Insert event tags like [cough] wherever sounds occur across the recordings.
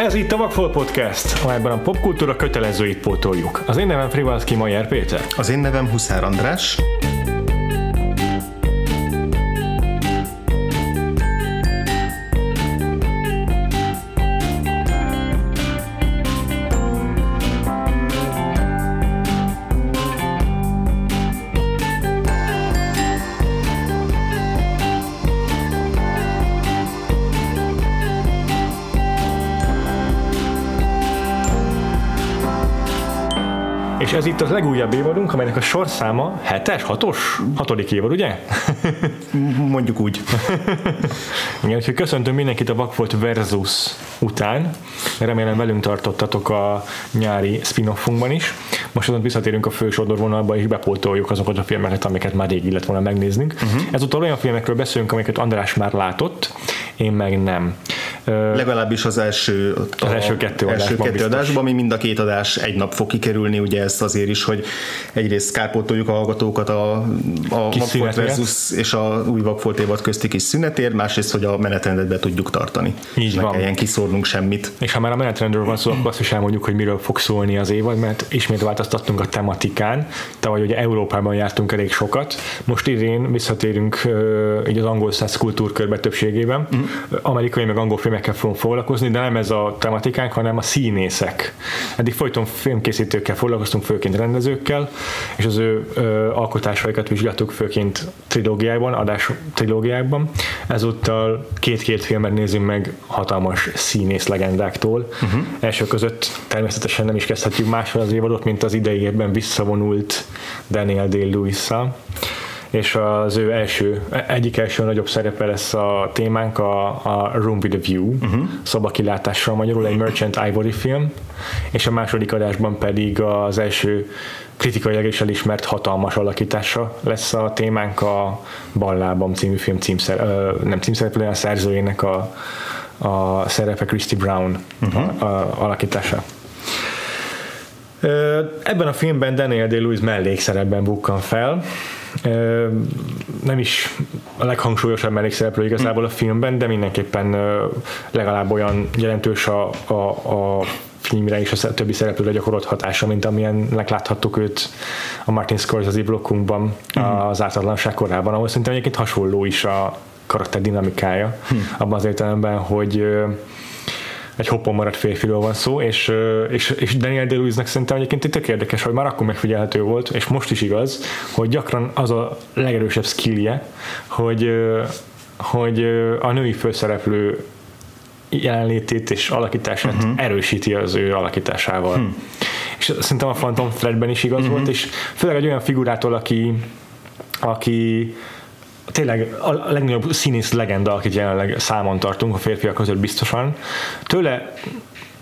Ez itt a Vakfol Podcast, amelyben a popkultúra kötelezőit pótoljuk. Az én nevem Frivalszki Majer Péter. Az én nevem Huszár András. Ez itt az legújabb évadunk, amelynek a sorszáma 7-es, 6-os, 6. évad, ugye? [laughs] Mondjuk úgy. [laughs] Igen, úgyhogy köszöntöm mindenkit a Vakfolt Versus után. Remélem velünk tartottatok a nyári spin-offunkban is. Most azon visszatérünk a fő sodorvonalba, és bepótoljuk azokat a filmeket, amiket már rég illet volna megnéznünk. Uh-huh. Ezúttal olyan filmekről beszélünk, amiket András már látott, én meg nem. Legalábbis az első, a, az első kettő adásban, első kettő adásban, ami mind a két adás egy nap fog kikerülni, ugye ezt azért is, hogy egyrészt kárpótoljuk a hallgatókat a, a Vagfolt versus és a új Vagfolt évad közti kis szünetér, másrészt, hogy a menetrendet be tudjuk tartani. Így ne van. kelljen kiszórnunk semmit. És ha már a menetrendről van szó, [clears throat] akkor azt is elmondjuk, hogy miről fog szólni az évad, mert ismét változtattunk a tematikán. Tavaly ugye Európában jártunk elég sokat, most idén visszatérünk így az angol száz kultúrkörbe többségében. Mm. Amerikai meg angol filmekkel fogunk foglalkozni, de nem ez a tematikánk, hanem a színészek. Eddig folyton filmkészítőkkel foglalkoztunk, főként rendezőkkel, és az ő ö, alkotásaikat vizsgáltuk főként trilógiában, adás trilógiákban. Ezúttal két-két filmet nézünk meg hatalmas színész legendáktól. Uh-huh. Első között természetesen nem is kezdhetjük máshol az évadot, mint az idei évben visszavonult Daniel Day-Lewis-szal és az ő első, egyik első nagyobb szerepe lesz a témánk a, a Room with a View, uh-huh. szobakilátással magyarul, egy Merchant Ivory film, és a második adásban pedig az első kritikailag is elismert hatalmas alakítása lesz a témánk a Ballábam című film címszer, nem címszereplő, a szerzőjének a, a szerepe Christy Brown uh-huh. a, a, alakítása. Ebben a filmben Daniel Day-Lewis mellékszerepben bukkan fel, nem is a leghangsúlyosabb mellékszereplő igazából a filmben, de mindenképpen legalább olyan jelentős a, a, a filmre és a többi szereplőre gyakorolt hatása, mint amilyennek láthattuk őt a Martin Scorsese blokkunkban uh-huh. az ártatlanság korában, ahol szerintem egyébként hasonló is a karakter dinamikája, uh-huh. abban az értelemben, hogy egy hoppon maradt férfiról van szó, és, és, és Daniel de nek szerintem egyébként itt tök érdekes, hogy már akkor megfigyelhető volt, és most is igaz, hogy gyakran az a legerősebb skillje, hogy, hogy a női főszereplő jelenlétét és alakítását uh-huh. erősíti az ő alakításával. Hmm. És szerintem a Phantom Threadben is igaz uh-huh. volt, és főleg egy olyan figurától, aki, aki tényleg a legnagyobb színész legenda, akit jelenleg számon tartunk a férfiak között biztosan. Tőle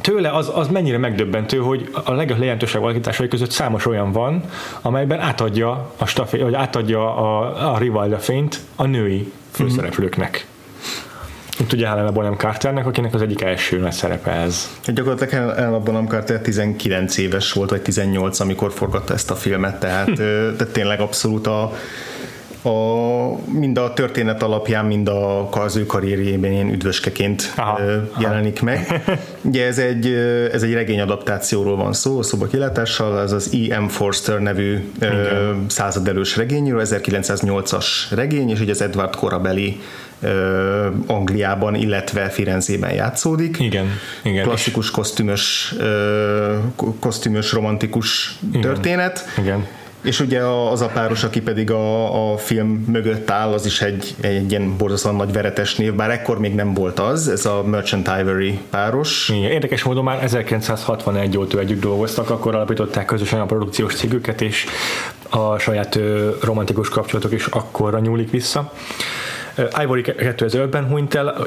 tőle az, az mennyire megdöbbentő, hogy a legjelentősebb alakításai között számos olyan van, amelyben átadja a, stafé, vagy átadja a, a Rivalda fényt a női főszereplőknek. Mm-hmm. Itt ugye Helena Bonham Carternek, akinek az egyik első nagy szerepe ez. Gyakorlatilag Helena Bonham Carter 19 éves volt, vagy 18, amikor forgatta ezt a filmet, tehát, de tényleg abszolút a a, mind a történet alapján, mind a az ő karrierjében ilyen üdvöskeként aha, jelenik aha. meg. Ugye ez egy, ez egy regény adaptációról van szó, a szoba kilátással, ez az E.M. Forster nevű Igen. századelős regényről, 1908-as regény, és ugye az Edward Corabelli Angliában, illetve Firenzében játszódik. Igen, igen. Klasszikus kosztümös, kosztümös romantikus igen. történet. Igen és ugye az a páros, aki pedig a, a film mögött áll, az is egy, egy ilyen borzasztóan nagy veretes név, bár ekkor még nem volt az, ez a Merchant Ivory páros. Igen, érdekes módon már 1961 óta együtt dolgoztak, akkor alapították közösen a produkciós cégüket, és a saját romantikus kapcsolatok is akkorra nyúlik vissza. Ivory 2005-ben hunyt el,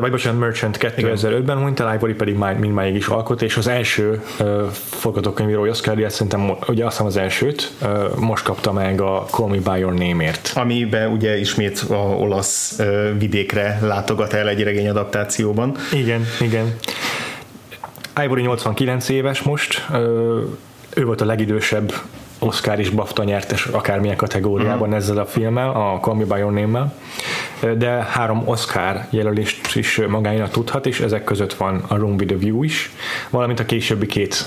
vagy bocsánat, Merchant 2005-ben hunyt el, Ivory pedig már, mindmáig is alkot, és az első forgatókönyvírói Oscar szerintem, ugye azt hiszem az elsőt, most kapta meg a Call Me By Your Name-ért. Amiben ugye ismét a olasz vidékre látogat el egy regény adaptációban. Igen, igen. Ivory 89 éves most, ő volt a legidősebb Oscar és BAFTA nyertes akármilyen kategóriában uh-huh. ezzel a filmmel, a Call Me By Your Name-mel de három Oscar jelölést is magáénak tudhat, és ezek között van a Room with a View is, valamint a későbbi két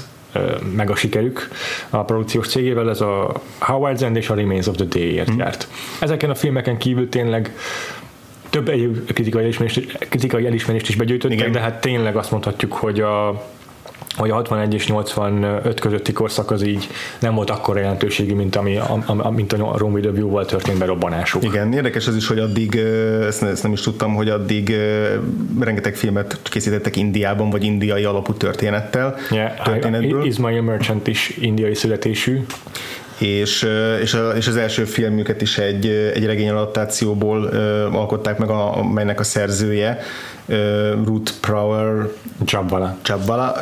meg a sikerük a produkciós cégével, ez a Howard's End és a Remains of the Day-ért mm. járt. Ezeken a filmeken kívül tényleg több kritikai elismerést, kritikai elismerést is begyűjtöttek, Igen. de hát tényleg azt mondhatjuk, hogy a hogy a 61 és 85 közötti korszak az így nem volt akkor jelentőségi, mint, ami, a, a, mint a Rome with View-val történt berobbanásuk. Igen, érdekes az is, hogy addig, ezt, ezt nem is tudtam, hogy addig rengeteg filmet készítettek Indiában, vagy indiai alapú történettel. Yeah, történetből. Ismail Merchant is indiai születésű és, és, a, és az első filmüket is egy, egy regény adaptációból alkották meg, a, melynek a szerzője Ruth Prower Csabbala. Csabbala,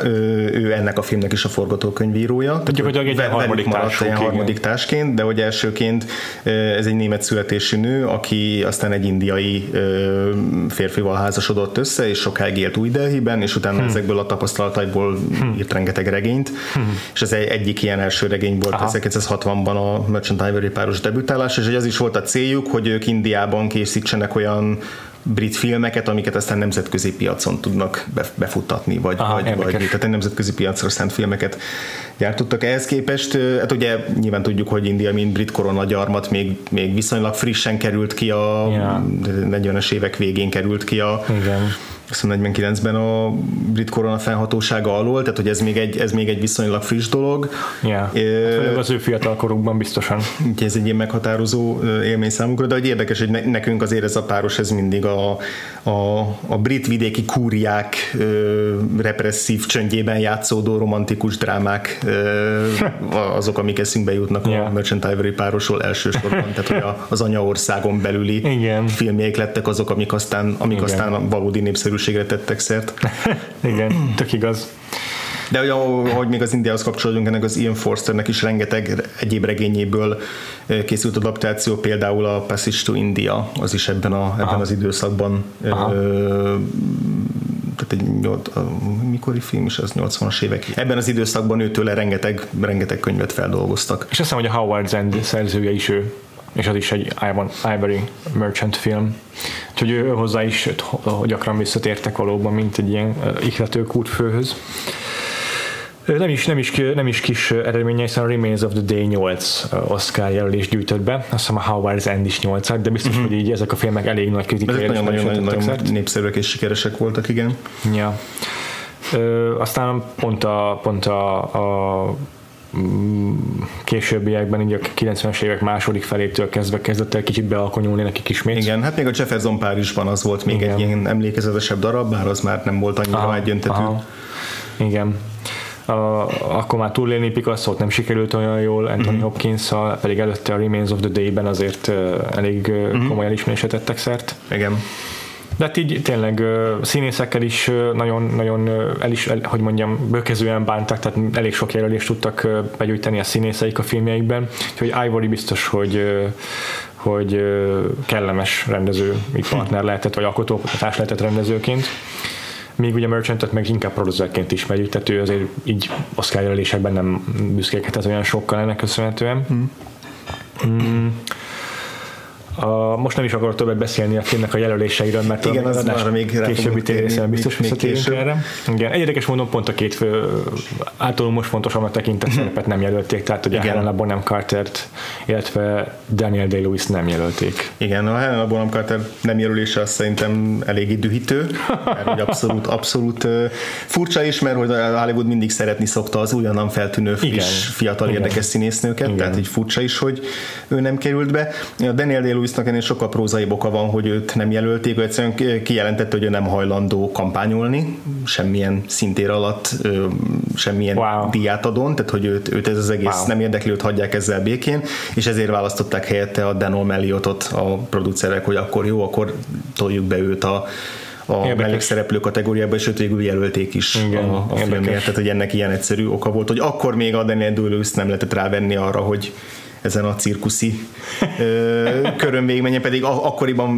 ő ennek a filmnek is a forgatókönyvírója. Tudjuk, hogy egy harmadik társuk, egy harmadik társként, de hogy elsőként ez egy német születésű nő, aki aztán egy indiai férfival házasodott össze, és sokáig élt új Delhiben, és utána hmm. ezekből a tapasztalataiból hmm. írt rengeteg regényt, hmm. és ez egy, egyik ilyen első regény volt 1960-ban a Merchant Ivory páros debütálás, és ez is volt a céljuk, hogy ők Indiában készítsenek olyan brit filmeket, amiket aztán nemzetközi piacon tudnak befuttatni, vagy, Aha, vagy, vagy tehát egy nemzetközi piacra szánt filmeket gyártottak. Ehhez képest, hát ugye nyilván tudjuk, hogy India, mint brit korona gyarmat még, még viszonylag frissen került ki a yeah. 40-es évek végén került ki a Igen 49-ben a brit korona fennhatósága alól, tehát hogy ez még egy, ez még egy viszonylag friss dolog. Yeah. Hát, az ő fiatal korukban biztosan. Ez egy ilyen meghatározó élmény számukra, de hogy érdekes, hogy nekünk azért ez a páros, ez mindig a, a, a brit vidéki kúriák represszív csöndjében játszódó romantikus drámák [laughs] azok, amik eszünkbe jutnak yeah. a Merchant Ivory párosról elsősorban, tehát hogy az anyaországon belüli Igen. filmjék lettek azok, amik aztán, amik Igen. aztán valódi népszerű népszerűségre tettek szert. [laughs] Igen, tök igaz. De hogy, ahogy még az Indiához kapcsolódunk, ennek az Ian Forsternek is rengeteg egyéb regényéből készült adaptáció, például a Passage to India, az is ebben, a, ebben az időszakban Aha. Ö, tehát egy nyolc, a, mikori film is az 80-as évek. Ebben az időszakban őtőle rengeteg, rengeteg könyvet feldolgoztak. És azt hiszem, hogy a Howard Zend szerzője is ő és az is egy Ivory Merchant film. Úgyhogy ő hozzá is gyakran visszatértek valóban, mint egy ilyen ihletőkút főhöz. Nem is, nem is, nem is kis eredménye, hiszen a Remains of the Day 8 Oscar jelölés gyűjtött be, azt hiszem a Howard's End is 8 de biztos, uh-huh. hogy így ezek a filmek elég nagy kritikai Ezek nagyon, nagyon, nagyon népszerűek és sikeresek voltak, igen. Ja. Ö, aztán pont a, pont a, a későbbiekben, így a 90-es évek második felétől kezdve kezdett el kicsit bealkonyulni nekik ismét. Igen, hát még a Jefferson Párizsban az volt még Igen. egy ilyen emlékezetesebb darab, bár az már nem volt annyira egyöntetű. Igen. A, akkor már túlélni picasso nem sikerült olyan jól Anthony mm-hmm. hopkins pedig előtte a Remains of the Day-ben azért elég mm-hmm. komoly elismerésre tettek szert. Igen. De hát így tényleg színészekkel is nagyon, nagyon el is, el, hogy mondjam, bökezően bántak, tehát elég sok jelölést tudtak begyűjteni a színészeik a filmjeikben, úgyhogy Ivory biztos, hogy hogy kellemes rendező, partner lehetett, vagy alkotótárs lehetett rendezőként. Míg ugye Merchantet meg inkább producerként ismerjük, tehát ő azért így Oscar jelölésekben nem büszkélkedett olyan sokkal ennek köszönhetően. Hmm. Mm. A, most nem is akarok többet beszélni a filmnek a jelöléseiről, mert Igen, a, az már még későbbi térészen biztos visszatérünk erre. Igen, érdekes mondom, pont a két fő általunk most fontosabbnak tekintett mhm. szerepet nem jelölték, tehát ugye Igen. Helena Bonham Cartert, illetve Daniel Day-Lewis nem jelölték. Igen, a Helena Bonham Carter nem jelölése azt szerintem eléggé dühítő, mert abszolút, abszolút furcsa is, mert hogy a Hollywood mindig szeretni szokta az újonnan feltűnő friss, Igen. fiatal Igen. érdekes színésznőket, Igen. tehát így furcsa is, hogy ő nem került be. A Daniel Day Louisnak ennél sokkal prózai boka van, hogy őt nem jelölték, ő egyszerűen kijelentette, hogy ő nem hajlandó kampányolni, semmilyen szintér alatt, semmilyen wow. díját adon, tehát hogy őt, őt ez az egész wow. nem érdekli, őt hagyják ezzel békén, és ezért választották helyette a Dan O'Malley-ot a producerek, hogy akkor jó, akkor toljuk be őt a a mellékszereplő kategóriába, és őt végül jelölték is Igen, a, a filmért, tehát hogy ennek ilyen egyszerű oka volt, hogy akkor még a Daniel day nem lehetett rávenni arra, hogy ezen a cirkuszi körön végigmenjen, pedig akkoriban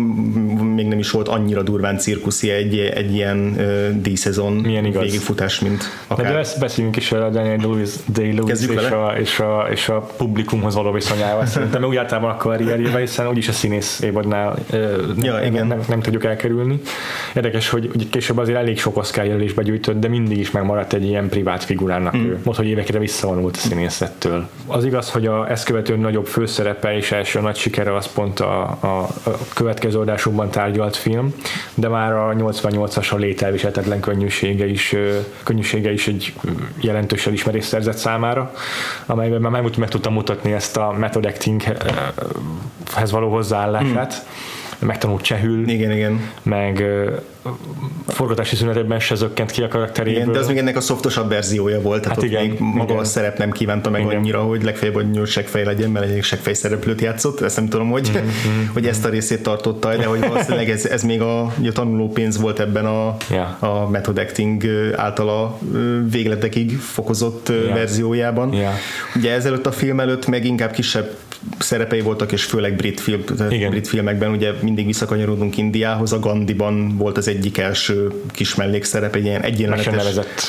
még nem is volt annyira durván cirkuszi egy, egy ilyen díszezon végigfutás, mint akár. De, de ezt beszéljünk is a Daniel Lewis, Day-Lewis és a, és, a, és a publikumhoz való viszonyával. Szerintem úgy általában a karrierjével, hiszen úgyis a színész évadnál ja, nem, igen. Nem, nem, tudjuk elkerülni. Érdekes, hogy, hogy később azért elég sok Oscar jelölésbe gyűjtött, de mindig is megmaradt egy ilyen privát figurának mm. ő. Most, hogy évekre visszavonult a színészettől. Az igaz, hogy a ezt követő nagyobb főszerepe és első nagy sikere az pont a, a, a következő adásokban tárgyalt film, de már a 88-as a lételviselhetetlen könnyűsége is, könnyűsége is egy jelentős elismerés szerzett számára, amelyben már meg, tudtam mutatni ezt a method actinghez való hozzáállását. Mm. Megtanult csehül. Igen, igen. Meg forgatási szünetében se zökkent ki a karakteréből. Igen, de az még ennek a szoftosabb verziója volt, tehát hát igen, még maga igen. a szerep nem kívánta meg igen. annyira, hogy legfeljebb hogy nyúlságfej legyen, mert egy segfej szereplőt játszott, ezt nem tudom, hogy, mm-hmm. [laughs] hogy ezt a részét tartotta, de hogy valószínűleg ez, ez még a, a tanuló pénz volt ebben a, yeah. a method acting általa végletekig fokozott yeah. verziójában. Yeah. Ugye ezelőtt a film előtt meg inkább kisebb szerepei voltak, és főleg brit, film, brit filmekben, ugye mindig visszakanyarodunk Indiához, a Gandiban volt az egyik első kis mellékszerep, egy ilyen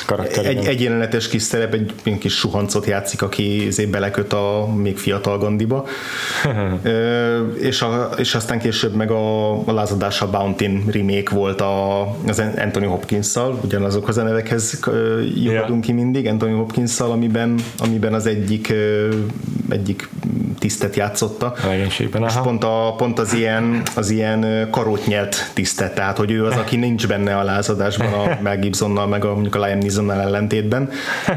karakter, egy, egyéneletes kis szerep, egy, kis suhancot játszik, aki zé beleköt a még fiatal Gandiba. [laughs] és, a, és aztán később meg a, a Lázadás a Bounty remake volt a, az Anthony Hopkins-szal, ugyanazokhoz a nevekhez jutunk yeah. ki mindig, Anthony Hopkins-szal, amiben, amiben az egyik, egyik tisztet játszotta. Legénységben, és pont, a, pont az ilyen, az ilyen karót nyelt tisztet, tehát hogy ő az, aki nincs benne a lázadásban a [laughs] Mel Gibsonnal, meg a, mondjuk a Liam Neesonnal ellentétben,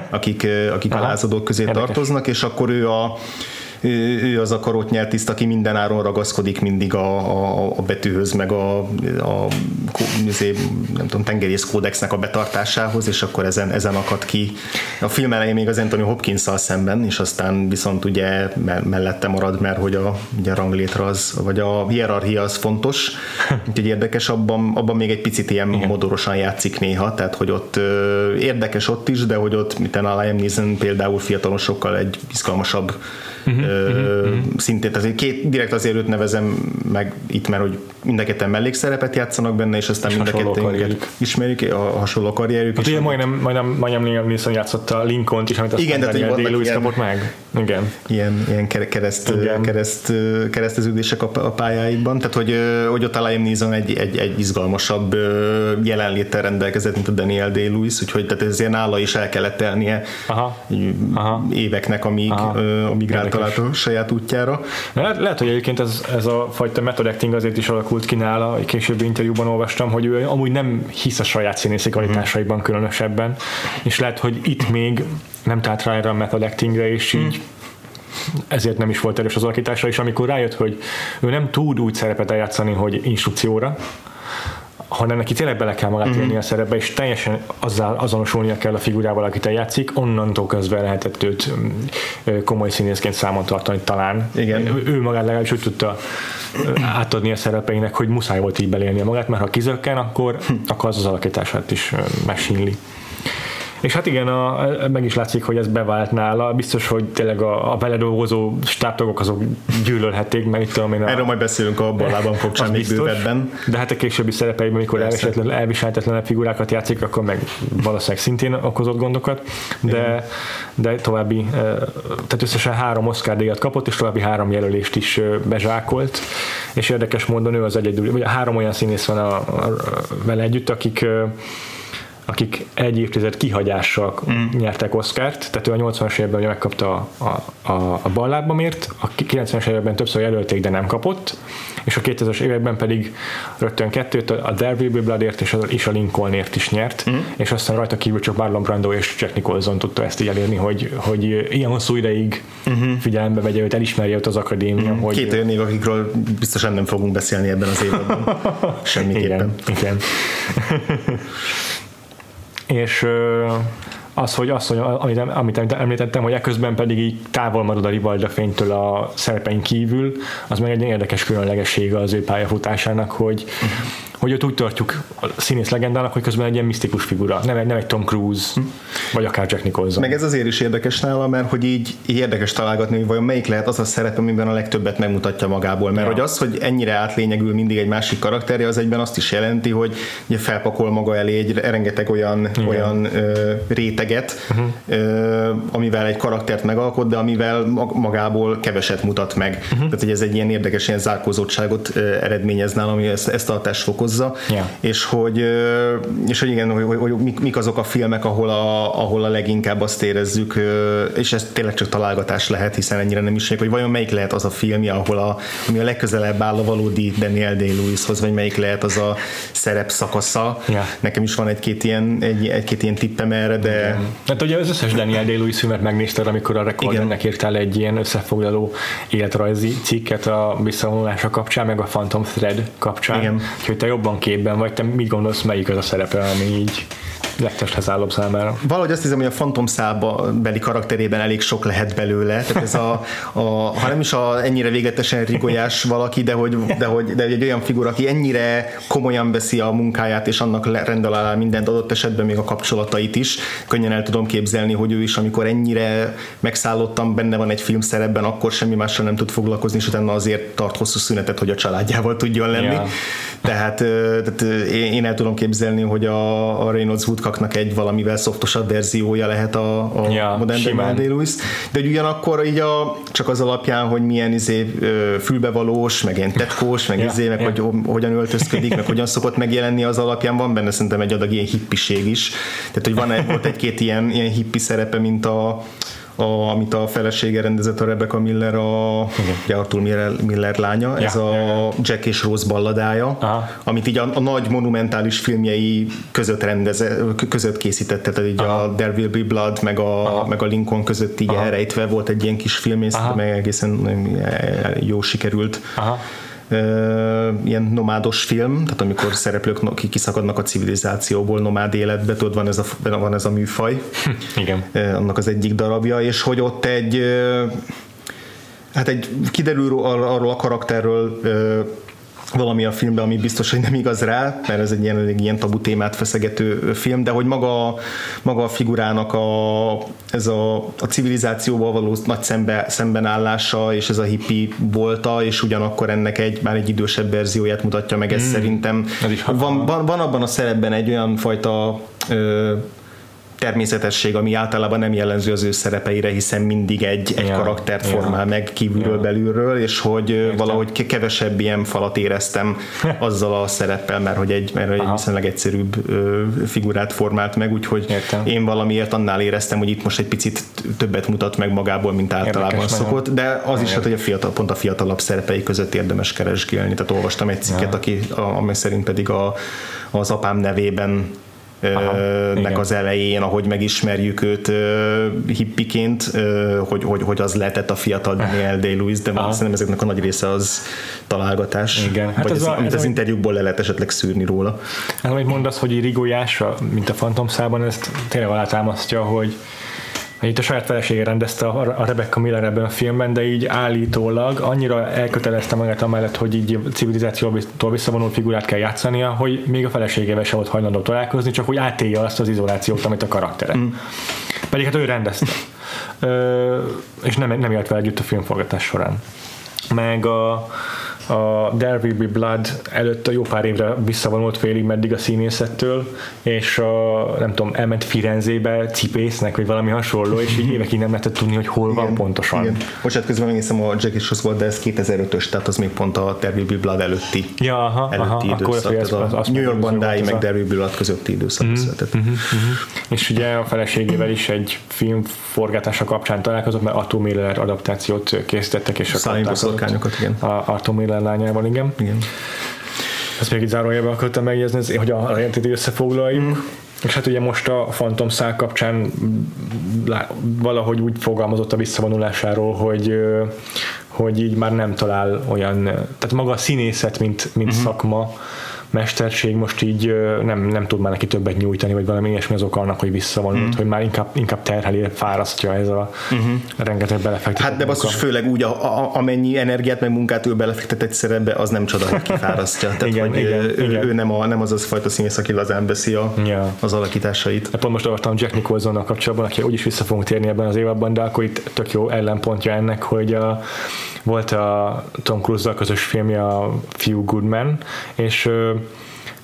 akik, akik a lázadók közé Érdekes. tartoznak, és akkor ő a ő, ő az a karót tiszt, aki minden áron ragaszkodik mindig a, a, a betűhöz, meg a, a azért, nem tudom, tengerész kódexnek a betartásához, és akkor ezen, ezen akad ki. A film elején még az Anthony hopkins szemben, és aztán viszont ugye mellette marad, mert hogy a, ugye a ranglétre az, vagy a hierarchia az fontos, [laughs] úgyhogy érdekes, abban, abban még egy picit ilyen Igen. modorosan játszik néha, tehát hogy ott érdekes ott is, de hogy ott, mint a Liam Neeson például fiatalosokkal egy izgalmasabb uh-huh, uh-huh. szintén, tehát két, direkt azért őt nevezem meg itt, mert hogy mind a ketten mellékszerepet játszanak benne, és aztán és mind a ketten ismerjük a hasonló karrierjük. Hát ugye majdnem, majdnem, majdnem Liam Neeson játszotta Lincoln-t is, amit aztán Igen, Daniel Day-Lewis kapott meg. Igen. Ilyen, ilyen kereszt, Igen. kereszt, kereszteződések a, a pályáikban, tehát hogy, hogy ott a Liam Neeson egy, egy, egy izgalmasabb jelenléttel rendelkezett, mint a Daniel Day-Lewis, úgyhogy tehát ezért nála is el kellett telnie Aha. Aha. éveknek, amíg, Aha. amíg rátalált a saját útjára. Lehet, lehet, hogy egyébként ez, ez a fajta method acting azért is alakult ki nála, későbbi interjúban olvastam, hogy ő amúgy nem hisz a saját színészi kvalitásaiban különösebben, és lehet, hogy itt még nem tállt rá erre a method actingre, és így ezért nem is volt erős az alakítása, és amikor rájött, hogy ő nem tud úgy szerepet eljátszani, hogy instrukcióra, hanem neki tényleg bele kell magát mm-hmm. a szerepbe, és teljesen azzal azonosulnia kell a figurával, akit eljjátszik, onnantól közben lehetett őt komoly színészként számon tartani talán. Igen. Ő, ő magát legalábbis úgy tudta átadni a szerepeinek, hogy muszáj volt így belélnie magát, mert ha kizökken, akkor, hm. akkor az az alakítását is megsínli. És hát igen, a, meg is látszik, hogy ez bevált nála. Biztos, hogy tényleg a, a vele dolgozó stábtagok azok gyűlölhették, meg itt tudom én. A, Erről majd beszélünk a ballában fogcsán [laughs] még bővebben. De hát a későbbi szerepeiben, amikor elviselhetetlenebb figurákat játszik, akkor meg valószínűleg szintén okozott gondokat. De, de további, tehát összesen három Oscar díjat kapott, és további három jelölést is bezsákolt. És érdekes módon ő az egyedül, vagy három olyan színész van a, a, a, vele együtt, akik akik egy évtized kihagyással mm. nyertek Oscárt, tehát ő a 80-as években ugye megkapta a, a, a ballábamért, a 90-es években többször jelölték, de nem kapott, és a 2000-es években pedig rögtön kettőt, a Derby Bloodért és a, és a Lincolnért is nyert, mm. és aztán rajta kívül csak Marlon Brando és Jack Nicholson tudta ezt így elérni, hogy, hogy ilyen hosszú ideig mm-hmm. figyelembe vegye őt, elismerje őt az akadémia. Mm. Hogy Két olyan év, akikről biztosan nem fogunk beszélni ebben az évben. [laughs] Semmiképpen. Igen, igen. És az, hogy, az, hogy amit, amit említettem, hogy ekközben pedig így távol marad a Rivalda fénytől a szerepein kívül, az meg egy érdekes különlegessége az ő pályafutásának, hogy, hogy őt úgy tartjuk a színész legendának, hogy közben egy ilyen misztikus figura, nem egy, nem egy Tom Cruise, hm. vagy akár Jack Nicholson. Meg ez azért is érdekes nála, mert hogy így, így érdekes találgatni, hogy vajon melyik lehet az a szerep, amiben a legtöbbet megmutatja magából. Mert ja. hogy az, hogy ennyire átlényegül mindig egy másik karakterje, az egyben azt is jelenti, hogy ugye felpakol maga elé egy rengeteg olyan, Igen. olyan ö, réteget, uh-huh. ö, amivel egy karaktert megalkot, de amivel magából keveset mutat meg. Uh-huh. Tehát, hogy ez egy ilyen érdekes ilyen zárkózottságot eredményez nálam, ami ezt, ezt a hatást fokozza, yeah. és hogy és hogy igen, hogy, hogy, mik, mik azok a filmek, ahol a, ahol a leginkább azt érezzük, és ez tényleg csak találgatás lehet, hiszen ennyire nem is hogy vajon melyik lehet az a filmje, ahol a, ami a legközelebb áll a valódi Daniel Day-Lewishoz, vagy melyik lehet az a szerep szakasza. Yeah. Nekem is van egy-két ilyen, egy, egy-két ilyen tippem erre, de... Igen. Hát ugye az összes Daniel Day-Lewis filmet megnézted, amikor a Recordernek írtál egy ilyen összefoglaló életrajzi cikket a visszavonulása kapcsán, meg a Phantom Thread kapcsán. Igen. Úgyhogy te jobban képben vagy, te mit gondolsz, melyik az a szerepe, ami így legtesthez állom számára. Valahogy azt hiszem, hogy a Phantom szába beli karakterében elég sok lehet belőle. Tehát ez a, a ha nem is a, ennyire végletesen rigolyás valaki, de hogy, de hogy de egy olyan figura, aki ennyire komolyan veszi a munkáját, és annak rendel alá mindent adott esetben még a kapcsolatait is. Könnyen el tudom képzelni, hogy ő is, amikor ennyire megszállottam, benne van egy filmszerepben, akkor semmi mással nem tud foglalkozni, és utána azért tart hosszú szünetet, hogy a családjával tudjon lenni. Yeah. Tehát, tehát én el tudom képzelni, hogy a, a Reynolds Wood kaknak egy valamivel szoftosabb verziója lehet a, a ja, Modern Day Lewis, de hogy ugyanakkor így a, csak az alapján, hogy milyen izé, fülbevalós, meg ilyen tetkós, meg ja, izé, meg ja. hogy hogyan öltözködik, meg hogyan szokott megjelenni az alapján, van benne szerintem egy adag ilyen hippiség is. Tehát, hogy van egy, volt egy-két ilyen, ilyen hippi szerepe, mint a a, amit a felesége rendezett a Rebecca Miller, a ugye Arthur Miller, Miller lánya, ja, ez a Jack és Rose balladája, Aha. amit így a, a, nagy monumentális filmjei között rendeze, között készítette, tehát így Aha. a There Will Be Blood, meg a, meg a Lincoln között így Aha. elrejtve volt egy ilyen kis film, és meg egészen jó sikerült. Aha ilyen nomádos film, tehát amikor szereplők kiszakadnak a civilizációból nomád életbe, tudod, van ez a, van ez a műfaj. Igen. Annak az egyik darabja, és hogy ott egy hát egy kiderül arról a karakterről valami a filmben, ami biztos, hogy nem igaz rá, mert ez egy ilyen, egy ilyen tabu témát feszegető film, de hogy maga, maga a figurának a, ez a, a civilizációval való nagy szembe, szembenállása, és ez a hippi volta, és ugyanakkor ennek egy már egy idősebb verzióját mutatja meg, ez mm. szerintem van, van, van abban a szerepben egy olyan fajta ö, természetesség, ami általában nem jellemző az ő szerepeire, hiszen mindig egy, egy ja, karaktert ja. formál meg kívülről, ja. belülről, és hogy Értem. valahogy kevesebb ilyen falat éreztem [laughs] azzal a szereppel, mert hogy egy, mert egy viszonylag egyszerűbb ö, figurát formált meg, úgyhogy Értem. én valamiért annál éreztem, hogy itt most egy picit többet mutat meg magából, mint általában Érdekes szokott, de az is, hát, hogy a fiatal, pont a fiatalabb szerepei között érdemes keresgélni. Tehát olvastam egy cikket, ja. aki, amely szerint pedig a, az apám nevében Aha, nek igen. az elején, ahogy megismerjük őt hippiként, hogy, hogy, hogy az lehetett a fiatal Daniel Day-Lewis, de Aha. szerintem ezeknek a nagy része az találgatás, igen. Hát vagy ez az, a, amit az interjúkból le lehet esetleg szűrni róla. Hát amit mondasz, hogy rigójásra, mint a Phantom szában, ezt tényleg alátámasztja, hogy itt a saját felesége rendezte a, Rebecca Miller ebben a filmben, de így állítólag annyira elkötelezte magát amellett, hogy így civilizációtól visszavonult figurát kell játszania, hogy még a feleségével sem volt hajlandó találkozni, csak hogy átélje azt az izolációt, amit a karaktere. Mm. Pedig hát ő rendezte. Ö, és nem, nem élt vele együtt a filmforgatás során. Meg a, a There Will Be Blood előtt a jó pár évre visszavonult félig meddig a színészettől, és a, nem tudom, elment Firenzébe cipésznek, vagy valami hasonló, és így évekig nem lehetett tudni, hogy hol igen, van pontosan. Igen. Bocsánat, közben megnézem a Jack és volt, de ez 2005-ös, tehát az még pont a There Will Be Blood előtti, ja, aha, előtti aha, időszak. Akkor az, az, az New York bandái meg There Will Be Blood közötti időszak. Mm-hmm, mm-hmm, mm-hmm. És ugye a feleségével is egy film forgátása kapcsán találkozott, mert Atom Miller adaptációt készítettek, és a igen. A Atom Miller lányával, igen. igen. Ezt még így zárójelben akartam megjegyezni, hogy a jelenteti összefoglaljuk. Mm. És hát ugye most a Phantom szál kapcsán valahogy úgy fogalmazott a visszavonulásáról, hogy hogy így már nem talál olyan, tehát maga a színészet, mint, mint uh-huh. szakma, mesterség most így nem, nem tud már neki többet nyújtani, vagy valami ilyesmi az oka annak, hogy visszavonult, mm. hogy már inkább, inkább terheli, fárasztja ez a mm-hmm. rengeteg belefektetett Hát de basszus, főleg úgy, a, a, amennyi energiát meg munkát ő belefektet egy szerepbe, az nem csoda, hogy kifárasztja. Tehát, Igen, hogy igen, ő, igen. ő, nem, a, nem az az fajta színész, aki lazán veszi a, Ja. az alakításait. Pont most olvastam Jack Nicholsonnal kapcsolatban, aki úgyis vissza fogunk térni ebben az évadban, de akkor itt tök jó ellenpontja ennek, hogy a, volt a Tom Cruise-zal közös filmje a Few Good Men, és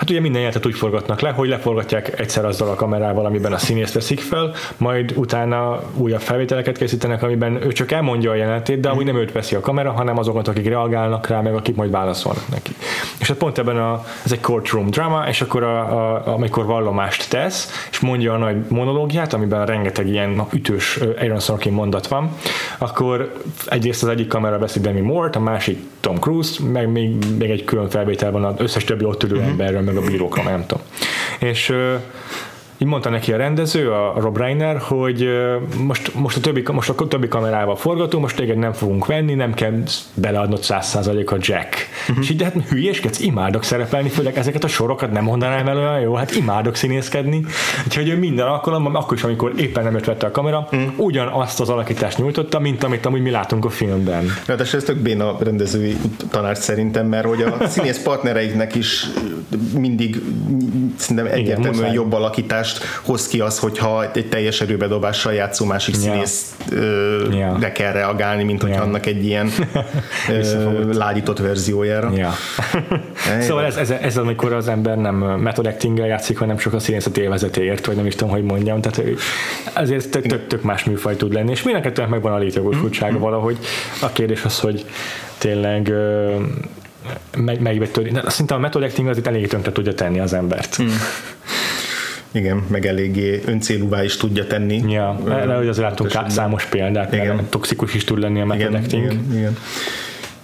Hát ugye minden jelentet úgy forgatnak le, hogy leforgatják egyszer azzal a kamerával, amiben a színész veszik fel, majd utána újabb felvételeket készítenek, amiben ő csak elmondja a jelenetét, de amúgy nem őt veszi a kamera, hanem azokat, akik reagálnak rá, meg akik majd válaszolnak neki. És hát pont ebben a, ez egy courtroom drama, és akkor a, a, amikor vallomást tesz, és mondja a nagy monológiát, amiben rengeteg ilyen ütős Aaron Sorkin mondat van, akkor egyrészt az egyik kamera veszi Demi Moore-t, a másik Tom Cruise, meg még, még egy külön felvétel van az összes többi ott ülő emberről, meg a bírókra, nem tudom. És így mondta neki a rendező, a Rob Reiner, hogy most, most, a többi, most a többi kamerával forgatunk, most téged nem fogunk venni, nem kell beleadnod 100% a Jack. Uh-huh. És így, de hát hülyéskedsz, imádok szerepelni, főleg ezeket a sorokat nem mondanám el olyan jó, hát imádok színészkedni. Úgyhogy ő minden alkalommal, akkor is, amikor éppen nem vette a kamera, uh-huh. ugyanazt az alakítást nyújtotta, mint amit amúgy mi látunk a filmben. Ráadásul ez tök béna rendezői tanács szerintem, mert hogy a [laughs] színész partnereiknek is mindig szerintem egyértelműen jobb alakítást hoz ki az, hogyha egy teljes erőbedobással játszó másik Ja. színész Ja. de kell reagálni, mint hogy Ja. annak egy ilyen [laughs] ö, lágyított verziójára. Ja. szóval ez, ez, ez, amikor az ember nem method acting játszik, hanem csak a színészet élvezetéért, vagy nem is tudom, hogy mondjam. Tehát ezért tök, tök, tök más műfaj tud lenni, és mind a megvan a létjogosultsága valahogy. A kérdés az, hogy tényleg ö, meg, megvetődik. De Szerintem a method acting az itt elég tönkre tudja tenni az embert. Igen, meg eléggé öncélúvá is tudja tenni. Ja, de hogy azért látunk esetben. számos példát, Igen. toxikus is tud lenni a igen, igen, igen.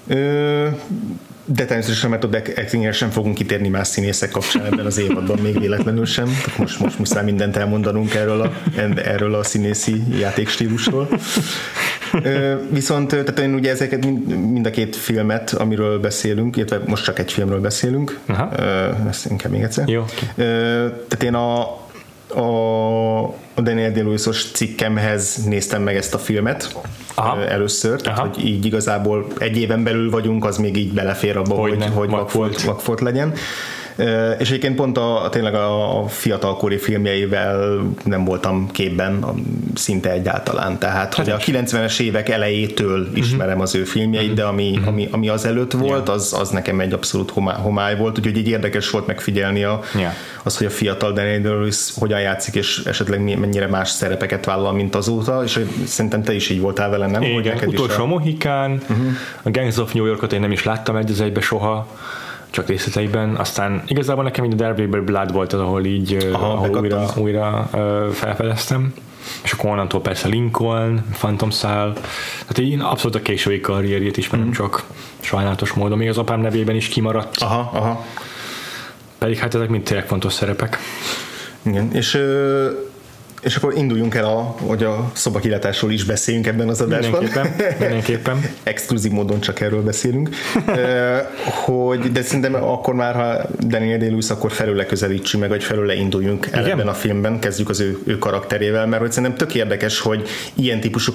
Ö, de természetesen a method actingre sem fogunk kitérni más színészek kapcsán ebben az évadban, még véletlenül sem. Most, most muszáj mindent elmondanunk erről a, erről a színészi játékstílusról. Viszont tehát én ugye ezeket mind, mind a két filmet, amiről beszélünk, illetve most csak egy filmről beszélünk, Aha. Ezt inkább még egyszer. Jó. Tehát én a, a, a Daniel day cikkemhez néztem meg ezt a filmet Aha. először, tehát Aha. hogy így igazából egy éven belül vagyunk, az még így belefér abba, hogy, hogy, hogy vakfolt. vakfolt, vakfolt legyen. És egyébként pont a, tényleg a, a fiatalkori filmjeivel nem voltam képben a- szinte egyáltalán. Tehát, hogy a 90-es évek elejétől ismerem az ő filmjeit, de ami, ami, ami az előtt volt, az, az nekem egy abszolút homály, volt, úgyhogy így érdekes volt megfigyelni a, az, hogy a fiatal Daniel Day-Lewis hogyan játszik, és esetleg mennyire más szerepeket vállal, mint azóta, és hogy szerintem te is így voltál vele, nem? Hogy Igen, is utolsó a- Mohikán, uh-huh. a Gangs of New Yorkot én nem is láttam egy az egybe soha, csak részleteiben, aztán igazából nekem így a Derby Blood volt az, ahol így Aha, ahol újra, bekattansz. újra felfedeztem, és akkor onnantól persze Lincoln, Phantom Cell, tehát így abszolút a késői karrierjét ismerem uh-huh. csak sajnálatos módon, még az apám nevében is kimaradt, Aha, aha. pedig hát ezek mind tényleg fontos szerepek. Igen, és, ö, és akkor induljunk el, a, hogy a szobakilátásról is beszéljünk ebben az adásban. Mindenképpen, mindenképpen. [laughs] Exkluzív módon csak erről beszélünk. Hogy, de szerintem akkor már, ha Daniel day akkor felőle közelítsünk meg, vagy felőle induljunk el Igen? ebben a filmben, kezdjük az ő, ő karakterével, mert hogy szerintem tök érdekes, hogy ilyen típusú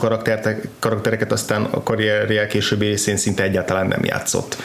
karaktereket aztán a karrierje későbbi részén szinte egyáltalán nem játszott.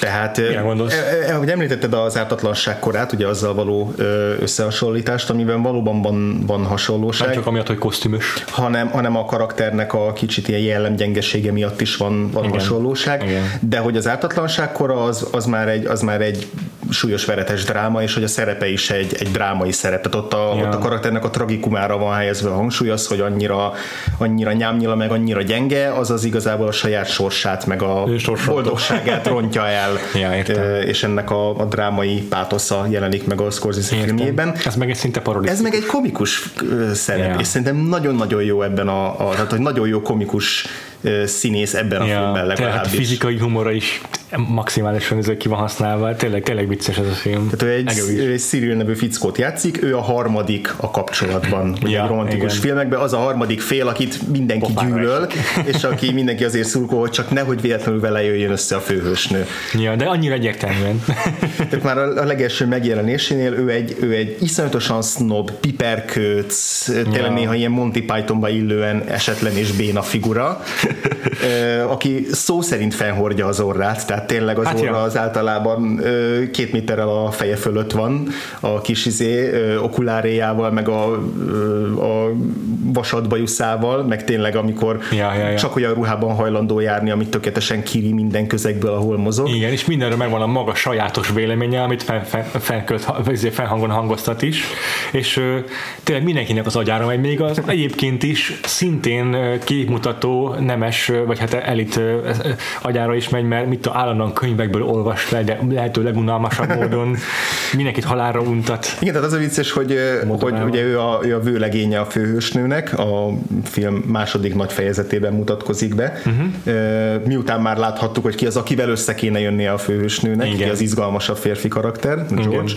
Tehát, Milyen gondolsz? e- e- ahogy említetted az ártatlanság korát, ugye azzal való összehasonlítást, amiben valóban van, van hasonlóság Nem csak amiatt, hogy kosztümös. hanem, hanem a karakternek a kicsit ilyen jellemgyengesége miatt is van, van Igen. hasonlóság, Igen. de hogy az ártatlanság kora az, az, már egy, az már egy súlyos veretes dráma, és hogy a szerepe is egy, egy drámai szerep. Tehát ott a, Ja. ott a karakternek a tragikumára van helyezve a hangsúly, az, hogy annyira, annyira nyámnyila, meg annyira gyenge, az az igazából a saját sorsát, meg a boldogságát rontja el, Ja, értem. Ö, és ennek a, a drámai pátosza jelenik meg a Scorsese Értem. filmjében. Ez meg egy szinte parodi. Ez meg egy komikus szerep, Ja. és szerintem nagyon-nagyon jó ebben a, a tehát hogy nagyon jó komikus színész ebben a Ja, filmben tehát a legalábbis. fizikai humora is maximálisan ez ki van használva. Tényleg, tényleg vicces ez a film. Tehát ő egy, ő egy Cyril nevű fickót játszik, ő a harmadik a kapcsolatban, ugye Ja, a romantikus igen. filmekben, az a harmadik fél, akit mindenki Pofára gyűlöl, [laughs] és aki mindenki azért szurkol, hogy csak nehogy véletlenül vele jöjjön össze a főhősnő. Ja, de annyira egyértelműen. [laughs] Tehát már a, a legelső megjelenésénél ő egy, ő egy iszonyatosan snob, piperkőc, tényleg Ja. néha ilyen Monty Pythonba illően esetlen és béna figura, aki szó szerint felhordja az orrát, tehát tényleg az Hát orra ja. az általában két méterrel a feje fölött van, a kis izé, okuláréjával, meg a, a vasadbajuszával, meg tényleg amikor Ja, ja, ja. csak olyan ruhában hajlandó járni, amit tökéletesen kiri minden közegből, ahol mozog. Igen, és mindenről megvan a maga sajátos véleménye, amit fel, fel, vagy azért felhangon hangoztat is, és tényleg mindenkinek az agyára megy, még az egyébként is szintén képmutató, nemes, ö, vagy hát elit agyára is megy, mert mit tudom, állandóan könyvekből olvas fel, de lehető legunalmasabb [laughs] módon mindenkit halálra untat. Igen, tehát az a vicces, hogy, hogy ugye ő a, ő a vőlegénye a főhősnőnek, a film második nagy fejezetében mutatkozik be. Uh-huh. Miután már láthattuk, hogy ki az, akivel össze kéne jönnie a főhősnőnek, Igen. ki az izgalmasabb férfi karakter, George.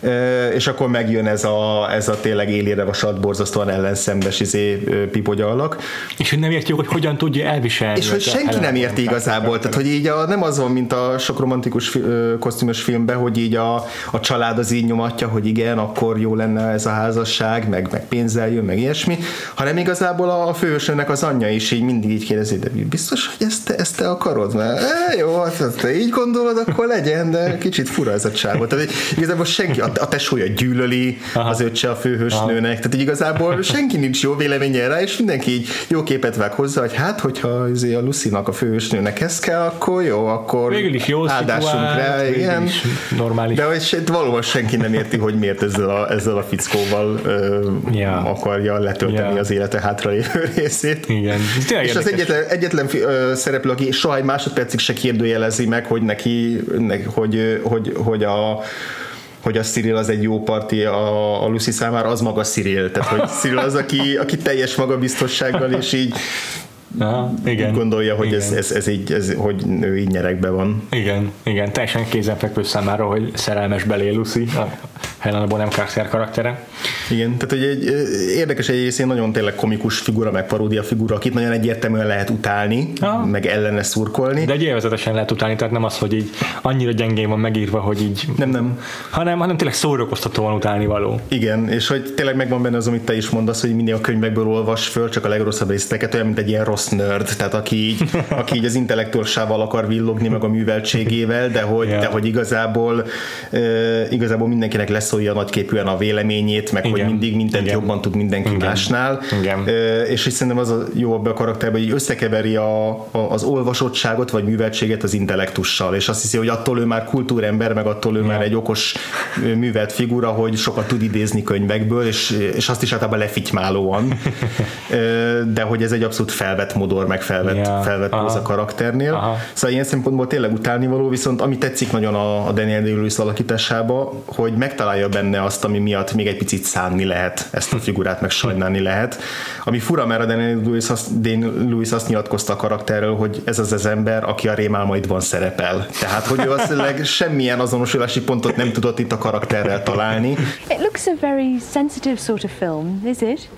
Ö, És akkor megjön ez a, ez a tényleg élére vasalt, borzasztóan ellenszembes izé, ö, pipogyalak. És hogy nem értjük, hogy hogyan tudja elviselni. És hogy senki nem érti igazából, tehát hogy így a, nem az van, mint a sok romantikus kosztümös filmben, hogy így a, a család az így nyomatja, hogy igen, akkor jó lenne ez a házasság, meg, meg pénzzel jön, meg ilyesmi, hanem igazából a, a főhősönnek az anyja is így mindig így kérdezi, de biztos, hogy ezt te, ezt te akarod? Mert e, jó, hát ha te így gondolod, akkor legyen, de kicsit fura ez a csávó. Tehát így igazából senki, a, a tesója gyűlöli Aha. az öccse a főhősnőnek, tehát így igazából senki nincs jó véleménye rá, és mindenki így jó képet vág hozzá, hogy hát, hogyha izé a Lucy-nak a főhősnőnek ez kell, akkor jó, akkor Végül is jó áldásunk rá, igen. is normális. De hogy se, valóban senki nem érti, hogy miért ezzel a, ezzel a fickóval ö, Ja. akarja letölteni Ja. az élete hátralévő [laughs] részét. Igen, tényleg És az egyetlen, egyetlen ö, szereplő, aki soha egy másodpercig se kérdőjelezi meg, hogy neki, neki hogy, hogy, hogy a hogy a Cyril az egy jó parti a, a Lucy számára, az maga Cyril. Tehát, hogy Cyril az, aki, aki teljes magabiztossággal, és így Aha, igen. úgy gondolja, hogy ez, igen. ez, ez, így, ez, hogy ő így nyerekbe van. Igen, igen, teljesen kézenfekvő számára, hogy szerelmes belé Lucy, a Helena Bonham Carter karaktere. Igen, tehát hogy egy érdekes egy részén nagyon tényleg komikus figura, meg paródia figura, akit nagyon egyértelműen lehet utálni, Aha. meg ellene szurkolni. De egy élvezetesen lehet utálni, tehát nem az, hogy így annyira gyengén van megírva, hogy így, Nem, nem. hanem, hanem tényleg szórakoztatóan utálni való. Igen, és hogy tényleg megvan benne az, amit te is mondasz, hogy mindig a könyvekből olvas föl, csak a legrosszabb részleteket, olyan, mint egy ilyen rossz nerd, tehát aki így, aki így az intellektuálsával akar villogni, meg a műveltségével, de hogy, Ja. de hogy igazából, uh, igazából mindenkinek leszólja nagyképűen a véleményét, meg Igen. hogy mindig mindent Igen. jobban tud mindenki Igen. másnál. Igen. Uh, és hogy szerintem az a jó abban a karakterben, hogy összekeveri a, a, az olvasottságot, vagy műveltséget az intellektussal, és azt hiszi, hogy attól ő már kultúrember, meg attól ő már egy okos művelt figura, hogy sokat tud idézni könyvekből, és, és azt is általában lefitymálóan, [laughs] de hogy ez egy abszolút felvett modor, meg felvett, Ja, felvett aha. póz a karakternél. Aha. Szóval ilyen szempontból tényleg utálnivaló, viszont ami tetszik nagyon a, a Daniel Day-Lewis alakításába, hogy megtalálja benne azt, ami miatt még egy picit szánni lehet ezt a [laughs] figurát, meg sajnálni lehet. Ami fura, mert a Daniel Lewis azt, Daniel Lewis azt nyilatkozta a karakterről, hogy ez az az ember, aki a rémálmaidban szerepel. Tehát, hogy ő azt [laughs] semmilyen azonosulási pontot nem tudott itt a karakterrel találni. It looks a very sensitive sort of film, is it?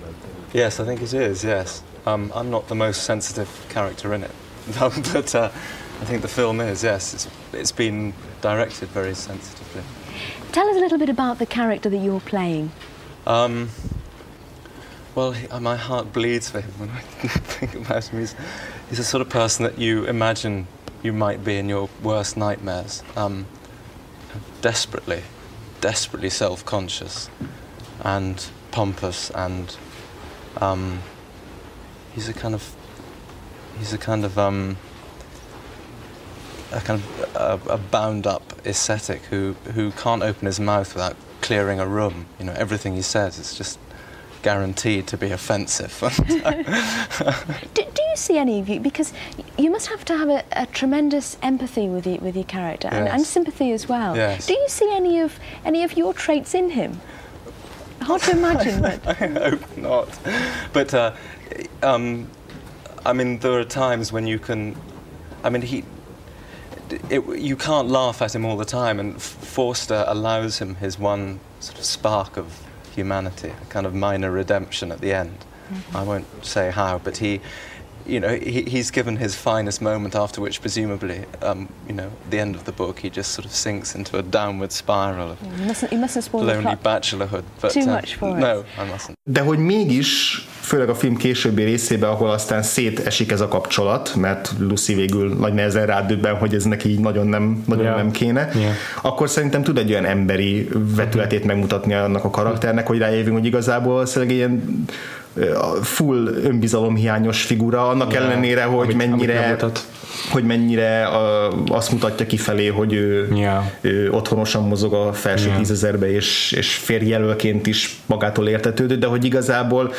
Yes, I think it is. Yes, um, I'm not the most sensitive character in it, [laughs] but uh, I think the film is. Yes, it's it's been directed very sensitively. Tell us a little bit about the character that you're playing. Um, well, he, uh, my heart bleeds for him when I [laughs] think about him. He's, he's the sort of person that you imagine you might be in your worst nightmares. Um, desperately, desperately self-conscious and pompous, and um, he's a kind of he's a kind of um, a kind of a, a bound-up ascetic who who can't open his mouth without clearing a room. You know, everything he says is just guaranteed to be offensive. [laughs] [laughs] Do, do you see any of you? Because you must have to have a, a tremendous empathy with you, with your character and, and sympathy as well. Yes. Do you see any of any of your traits in him? Hard to imagine, [laughs] but I hope not. But uh, um, I mean, there are times when you can. I mean, he. It, you can't laugh at him all the time, and Forster allows him his one sort of spark of humanity, a kind of minor redemption at the end. Mm-hmm. I won't say how, but he, you know, he, he's given his finest moment after which, presumably, um, you know, at the end of the book, he just sort of sinks into a downward spiral of you mustn't, you mustn't spoil lonely bachelorhood. But, Too uh, much for no, I mustn't. De hogy mégis, főleg a film későbbi részében, ahol aztán szétesik ez a kapcsolat, mert Lucy végül nagy nehezen rádöbben, hogy ez neki így nagyon nem, nagyon yeah. nem kéne, yeah. akkor szerintem tud egy olyan emberi vetületét megmutatni annak a karakternek, hogy rájövünk, hogy igazából szerintem ilyen full önbizalomhiányos figura, annak yeah, ellenére, hogy amit, mennyire amit hogy mennyire a, azt mutatja kifelé, hogy ő, yeah. ő otthonosan mozog a felső yeah. tízezerbe, és, és férjelölként is magától értetődő, de hogy igazából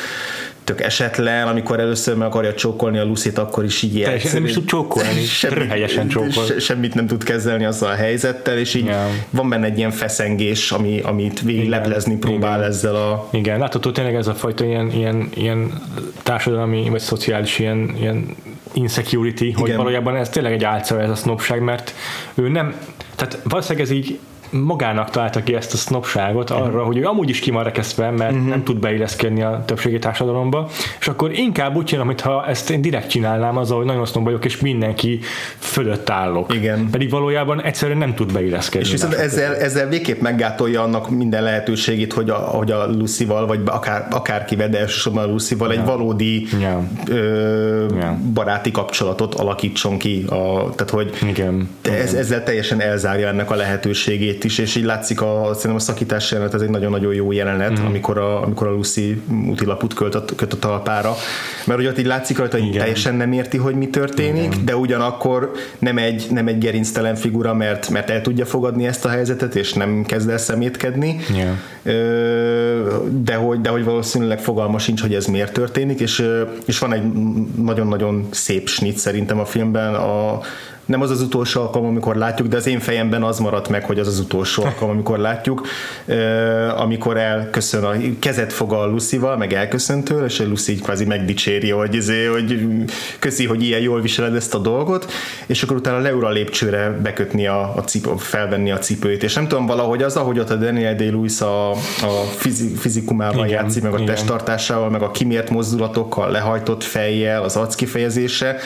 tök esetlen, amikor először meg akarja csókolni a Lucit, akkor is így ilyen. Nem is tud csókolni, [laughs] semmi, helyesen csókol. Se, semmit nem tud kezelni azzal a helyzettel, és így yeah. van benne egy ilyen feszengés, ami, amit végig leplezni próbál Igen. ezzel a... Igen, látható tényleg ez a fajta ilyen, ilyen, ilyen társadalmi, vagy szociális ilyen, ilyen insecurity, Igen. hogy valójában ez tényleg egy álca ez a sznopság, mert ő nem, tehát valószínűleg ez így magának találta ki ezt a sznopságot arra, uh-huh. hogy ő amúgy is ki van rekesztve, mert uh-huh. nem tud beilleszkedni a többségi társadalomba, és akkor inkább úgy csinálom, mintha ezt én direkt csinálnám azzal, hogy nagyon sznob vagyok, és mindenki fölött állok. Igen. Pedig valójában egyszerűen nem tud beilleszkedni. És viszont ezzel, ezzel végképp meggátolja annak minden lehetőségét, hogy a, hogy a Lucy-val, vagy akár, akárkivel, de elsősorban a Lucy-val yeah. egy valódi yeah. Ö, yeah. baráti kapcsolatot alakítson ki. A, tehát, hogy Igen. Ez, ezzel teljesen elzárja ennek a lehetőségét is, és így látszik a, szerintem a szakítás jelenet, ez egy nagyon-nagyon jó jelenet, mm. amikor, a, amikor a Lucy útilaput költ a, köt a talpára, mert ugye ott így látszik rajta, hogy teljesen nem érti, hogy mi történik, Igen. de ugyanakkor nem egy, nem egy gerinctelen figura, mert, mert el tudja fogadni ezt a helyzetet, és nem kezd el szemétkedni, yeah. de, hogy, de hogy valószínűleg fogalma sincs, hogy ez miért történik, és, és van egy nagyon-nagyon szép snit szerintem a filmben, a, nem az az utolsó alkalom, amikor látjuk, de az én fejemben az maradt meg, hogy az az utolsó alkalom, amikor látjuk, amikor elköszön, a kezet fog a Lucy-val, meg elköszön tőle, és a Lucy így kvázi megdicséri, hogy, izé, hogy köszi, hogy ilyen jól viseled ezt a dolgot, és akkor utána leül a lépcsőre bekötni a, a cipő, felvenni a cipőt, és nem tudom, valahogy az, ahogy ott a Daniel Day-Lewis a, a fizi, fizikumával igen, játszik, meg a igen. testtartásával, meg a kimért mozdulatokkal, lehajtott fejjel, az arckifejezése,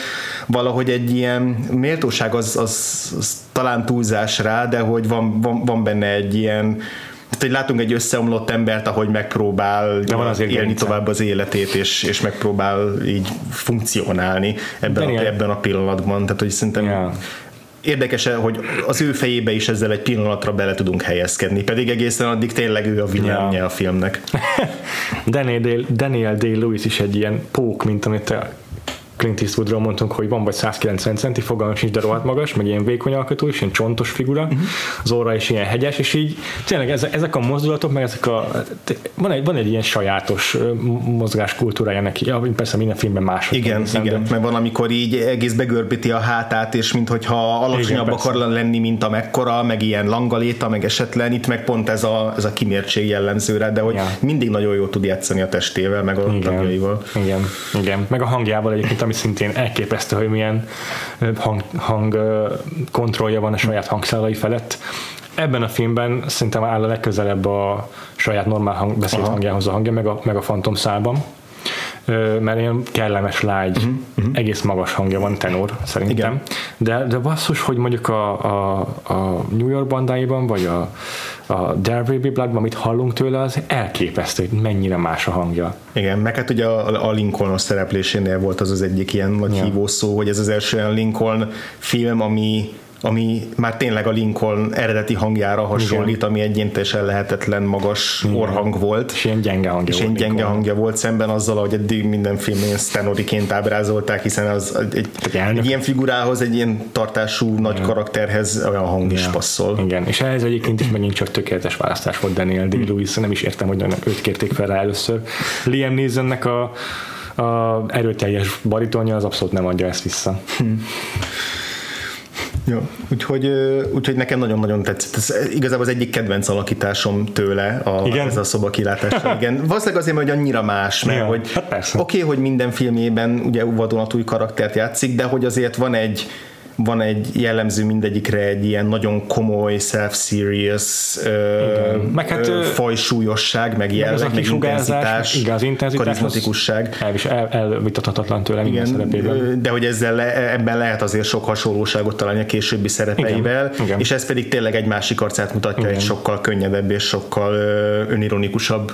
valahogy egy ilyen méltó méltóság az, az, az talán túlzás rá, de hogy van, van, van benne egy ilyen tehát, hogy látunk egy összeomlott embert, ahogy megpróbál de van azért élni gerince. tovább az életét, és, és megpróbál így funkcionálni ebben, a, ebben a pillanatban. Tehát, hogy szerintem yeah. érdekes, hogy az ő fejébe is ezzel egy pillanatra bele tudunk helyezkedni, pedig egészen addig tényleg ő a vinyelmje yeah. a filmnek. [laughs] Daniel, Daniel Day-Lewis is egy ilyen pók, mint amit Clint Eastwoodról mondtunk, hogy van vagy 190 centi, fogalmam sincs, de rohadt magas, meg ilyen vékony alkotó, és ilyen csontos figura, uh-huh. az orra is ilyen hegyes, és így tényleg ezek a mozdulatok, meg ezek a, van egy, van egy ilyen sajátos mozgáskultúrája neki, ja, persze minden filmben más. Igen, hiszem, igen, de... mert van, amikor így egész begörbíti a hátát, és mintha alacsonyabb igen, akar lenni, mint amekkora, meg ilyen langaléta, meg esetlen, itt meg pont ez a, ez a kimértség jellemző rá, de hogy ja. mindig nagyon jól tud játszani a testével, meg a igen, tagjaival. Igen, igen, meg a hangjával egyébként, ami szintén elképesztő, hogy milyen hang, hang kontrollja van a saját hangszálai felett. Ebben a filmben szerintem áll a legközelebb a saját normál hang, beszélt Aha. hangjához a hangja, meg a, meg a fantomszában mert ilyen kellemes, lágy, uh-huh, uh-huh. egész magas hangja van, tenor szerintem. Igen. De, de basszus, hogy mondjuk a, a, a New York bandáiban, vagy a, a There Will Be Blood, amit hallunk tőle, az elképesztő, hogy mennyire más a hangja. Igen, meg hát ugye a, a Lincolnos szereplésénél volt az az egyik ilyen nagy ja. hívószó, hogy ez az első olyan Lincoln film, ami ami már tényleg a Lincoln eredeti hangjára hasonlít, Igen. ami egy ilyen teljesen lehetetlen magas Igen. orhang volt. És ilyen gyenge hangja és volt. Gyenge hangja volt szemben azzal, hogy eddig minden filmén Stanoriként ábrázolták, hiszen az egy, egy, egy ilyen figurához, egy ilyen tartású nagy Igen. karakterhez olyan hang Igen. is passzol. Igen, és ehhez egyébként is megint csak tökéletes választás volt Daniel Day-Lewis, nem is értem, hogy őt kérték fel rá először. Liam Neesonnek a, a erőteljes baritonja az abszolút nem adja ezt vissza. Hm. Ja, úgyhogy, úgyhogy nekem nagyon-nagyon tetszett. Ez igazából az egyik kedvenc alakításom tőle, a, Igen? ez a szoba kilátása. [laughs] Igen. Valószínűleg azért, mert hogy annyira más, mert Ja, hogy hát oké, hogy minden filmjében ugye vadonatúj karaktert játszik, de hogy azért van egy van egy jellemző mindegyikre egy ilyen nagyon komoly, self-serious, ö, Meg hát, ö, fajsúlyosság, meg jelleg, meg kisugárzás, intenzitás, igen, az intenzitás, karizmatikusság. elvis, el, elvitathatatlan tőle minden szerepében. Igen, de hogy ezzel le, ebben lehet azért sok hasonlóságot találni a későbbi szerepeivel, Igen, igen. és ez pedig tényleg egy másik arcát mutatja, Igen. egy sokkal könnyedebb és sokkal önironikusabb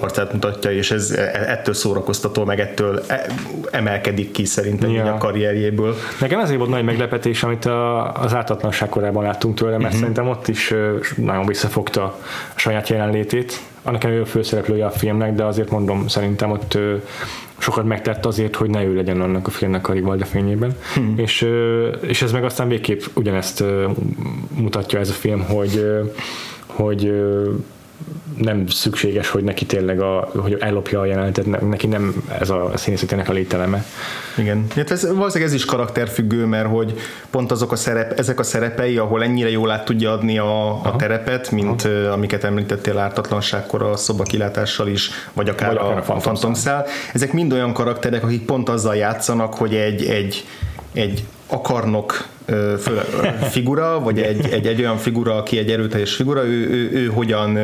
arcát mutatja, és ez e- ettől szórakoztató, meg ettől e- emelkedik ki szerintem Ja. a karrierjéből. Nekem ezért volt nagy meglepetés, amit a, az ártatlanság korában láttunk tőle, mert uh-huh. szerintem ott is nagyon visszafogta a saját jelenlétét. Annak ellenére főszereplője a filmnek, de azért mondom, szerintem ott sokat megtett azért, hogy ne ő legyen annak a filmnek a Rivalda fényében. Hmm. És, és ez meg aztán végképp ugyanezt mutatja ez a film, hogy hogy nem szükséges, hogy neki tényleg a, hogy ellopja a jelenetet, ne- neki nem ez a színészetének a lételeme. Igen. Hát ez, valószínűleg ez is karakterfüggő, mert hogy pont azok a szerep, ezek a szerepei, ahol ennyire jól át tudja adni a, a terepet, mint uh, amiket említettél ártatlanságkor a szobakilátással is, vagy akár, Vagy akár a, a Phantom Cell. Ezek mind olyan karakterek, akik pont azzal játszanak, hogy egy, egy, egy akarnok figura, vagy egy, egy, egy olyan figura, aki egy erőteljes figura, ő, ő, ő hogyan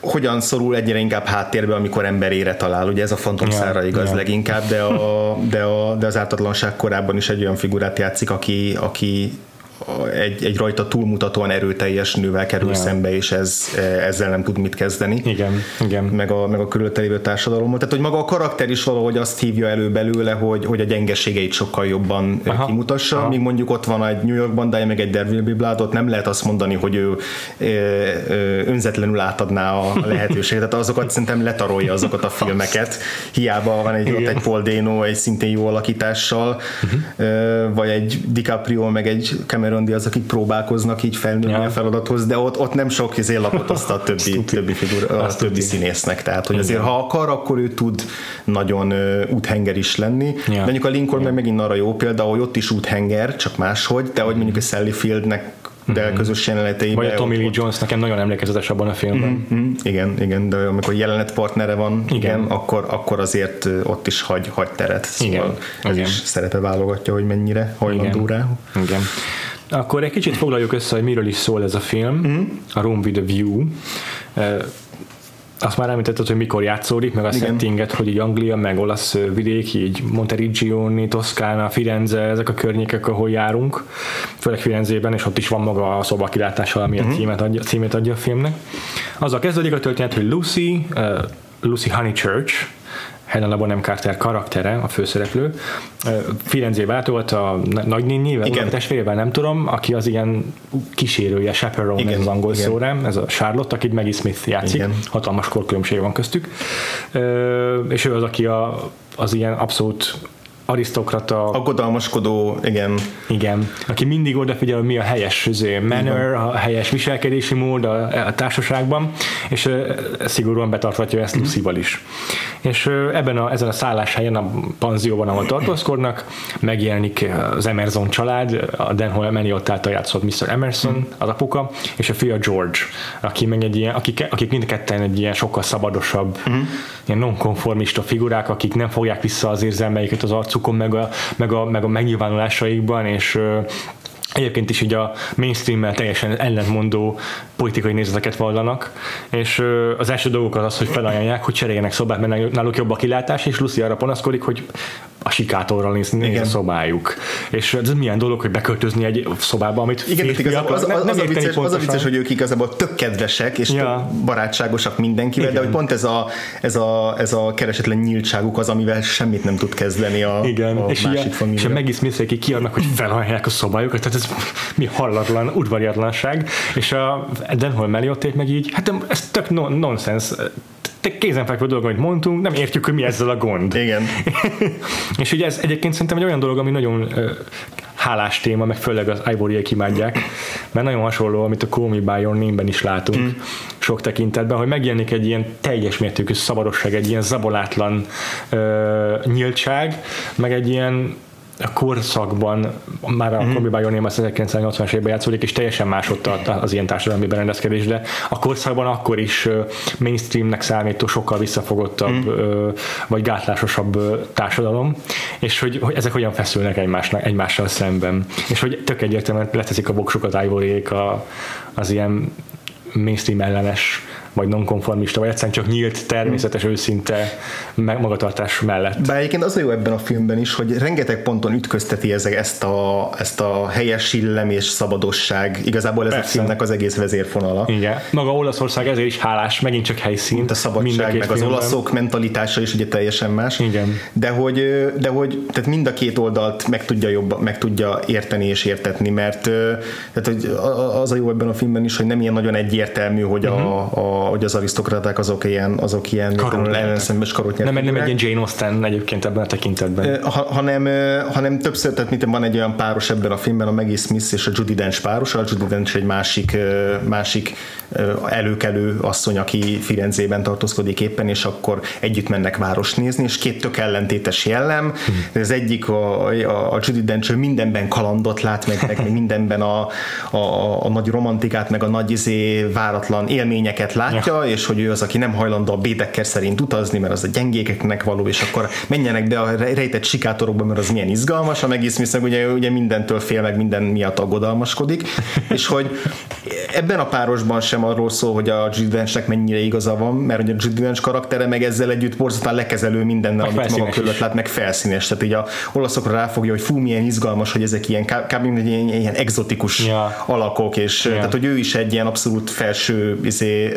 hogyan szorul egyre inkább háttérbe, amikor emberére talál. Ugye ez a Phantom Ja, igaz ja. leginkább, de, a, de, a, de az ártatlanság korában is egy olyan figurát játszik, aki, aki egy, egy rajta túlmutatóan erőteljes nővel kerül Ja. szembe, és ez, ezzel nem tud mit kezdeni. Igen, igen. Meg a, meg a körülötte lévő társadalommal. Tehát, hogy maga a karakter is valahogy azt hívja elő belőle, hogy, hogy a gyengeségeit sokkal jobban Aha. Aha. kimutassa, Aha. Míg mondjuk ott van egy New York bandája, meg egy Be Blood, ott nem lehet azt mondani, hogy ő ö, ö, önzetlenül átadná a [laughs] lehetőséget. Tehát azokat szerintem letarolja azokat a filmeket. Hiába van egy, ott egy Paul Dano, egy szintén jó alakítással, ö, vagy egy DiCaprio, meg egy Cameron Diaz, akik próbálkoznak így felnőni Ja. a feladathoz, de ott, ott nem sok izé lapot azt a [laughs] többi, többi, figura, a többi színésznek. Tehát, hogy azért ha akar, akkor ő tud nagyon úthenger is lenni. Ja. De mondjuk a Lincoln meg megint arra jó példa, hogy ott is úthenger, csak máshogy, de hogy mondjuk a Sally Fieldnek de közös jeleneteiben. Vagy a Tommy Lee Jones nekem nagyon emlékezetes abban a filmben. Mhm, Igen, igen, de amikor jelenetpartnere partnere van, igen, Igen. igen akkor, akkor azért ott is hagy, hagy teret. Szóval Igen, ez igen. is szerepe válogatja, hogy mennyire hajlandó rá. Igen. Akkor egy kicsit foglaljuk össze, hogy miről is szól ez a film, mm. a Room with a View. Azt már említetted, hogy mikor játszódik, meg a Igen. settinget, hogy így Anglia, meg olasz vidék, így Monteriggioni, Toszkána, Firenze, ezek a környékek, ahol járunk, főleg Firenzében, és ott is van maga a szobakilátással, ami Mhm. a címet adja, címét adja a filmnek. Azzal kezdődik a történet, hogy Lucy, uh, Lucy Honeychurch, Helena Bonham Carter karaktere, a főszereplő, Firenzébe látogat a na- nagynénivel, Igen. a testvérével, nem tudom, aki az ilyen kísérője, chaperone, Igen, az angol igen. szó rám, ez a Charlotte, akit Maggie Smith játszik, Igen. hatalmas korkülönbség van köztük, és ő az, aki a, az ilyen abszolút arisztokrata, Aggodalmaskodó, igen, igen, aki mindig odafigyel, mi a helyes izé, manner, a helyes viselkedési mód a, a társaságban, és ö, szigorúan betartatja ezt Lucy-val is. És ö, ebben a, ezen a szálláshelyen, a panzióban, ahol tartózkodnak, megjelenik az Emerson család, a Dan Maniott által játszott Mr. Emerson, az apuka, és a fia George, aki meg egy ilyen, akik, akik mind ketten egy ilyen sokkal szabadosabb, ilyen nonkonformista figurák, akik nem fogják vissza az érzelmeiket az arcukon, meg a, meg a, meg a megnyilvánulásaikban, és Egyébként is így a mainstream teljesen ellentmondó politikai nézeteket vallanak, és az első dolgok az az, hogy felajánlják, hogy cseréljenek szobát, mert náluk jobb a kilátás, és Lucy arra panaszkodik, hogy a sikátorral néz, néz a szobájuk. És ez milyen dolog, hogy beköltözni egy szobába, amit Igen, tehát férfiak igazából az, az, nem, nem az, a vicces, az a vicces, hogy ők igazából tök kedvesek, és Ja. tök barátságosak mindenkivel, Igen. de hogy pont ez a, ez, a, ez a keresetlen nyíltságuk az, amivel semmit nem tud kezdeni a, Igen, a és, másik ilyen, és a família. Maggie smith ki kiadnak, hogy felhajják a szobájukat, tehát ez mi hallatlan udvariatlanság, és a Denhol Meliotték meg így, hát ez tök non- nonsens, te kézenfekvő dolog, amit mondtunk, nem értjük, hogy mi ezzel a gond. Igen. [laughs] és ugye ez egyébként szerintem egy olyan dolog, ami nagyon ö, hálás téma, meg főleg az ivory imádják, mert nagyon hasonló, amit a Call Me By Your Name-ben is látunk mm. sok tekintetben, hogy megjelenik egy ilyen teljes mértékű szabadosság, egy ilyen zabolátlan ö, nyíltság, meg egy ilyen a korszakban, már a Combi by Your Name az 1980-as évben játszódik, és teljesen más ott az ilyen társadalmi berendezkedés, de a korszakban akkor is mainstreamnek számító, sokkal visszafogottabb, mm. vagy gátlásosabb társadalom, és hogy, hogy ezek hogyan feszülnek egymásnak, egymással szemben. És hogy tök egyértelműen leteszik a voksukat Ivoryék a, az ilyen mainstream ellenes vagy nonkonformista, vagy egyszerűen csak nyílt, természetes, őszinte magatartás mellett. Bár egyébként az a jó ebben a filmben is, hogy rengeteg ponton ütközteti ezek, ezt, a, ezt a helyes illem és szabadosság. Igazából ez Persze. a filmnek az egész vezérfonala. Igen. Maga Olaszország ezért is hálás, megint csak helyszín. Mint a szabadság, meg az olaszok mentalitása is ugye teljesen más. Igen. De hogy, de hogy tehát mind a két oldalt meg tudja, jobb, meg tudja érteni és értetni, mert tehát, hogy az a jó ebben a filmben is, hogy nem ilyen nagyon egyértelmű, hogy a, uh-huh. a hogy az arisztokraták azok ilyen, azok ilyen ellenszembes karot Nem, nem egy ilyen Jane Austen egyébként ebben a tekintetben. Ha, hanem, hanem többször, tehát mint van egy olyan páros ebben a filmben, a Maggie Smith és a Judy Dench páros, a Judy Dench egy másik, másik előkelő asszony, aki Firenzében tartózkodik éppen, és akkor együtt mennek város nézni, és két tök ellentétes jellem. Hmm. Az egyik a, a, a Judy Dench mindenben kalandot lát, meg, meg mindenben a, a, a nagy romantikát, meg a nagy izé, váratlan élményeket lát, látja, és hogy ő az, aki nem hajlandó a Bédekker szerint utazni, mert az a gyengékeknek való, és akkor menjenek be a rejtett sikátorokba, mert az milyen izgalmas, a megész meg ugye, ugye mindentől fél, meg minden miatt aggodalmaskodik, [laughs] és hogy ebben a párosban sem arról szól, hogy a Judy mennyire igaza van, mert ugye a Dench karaktere meg ezzel együtt borzatán lekezelő mindennel, amit maga körülött lát, meg felszínes. Tehát így a olaszokra ráfogja, hogy fú, milyen izgalmas, hogy ezek ilyen kb. ilyen, ilyen exotikus ja. alakok, és ja. tehát, hogy ő is egy ilyen abszolút felső izé,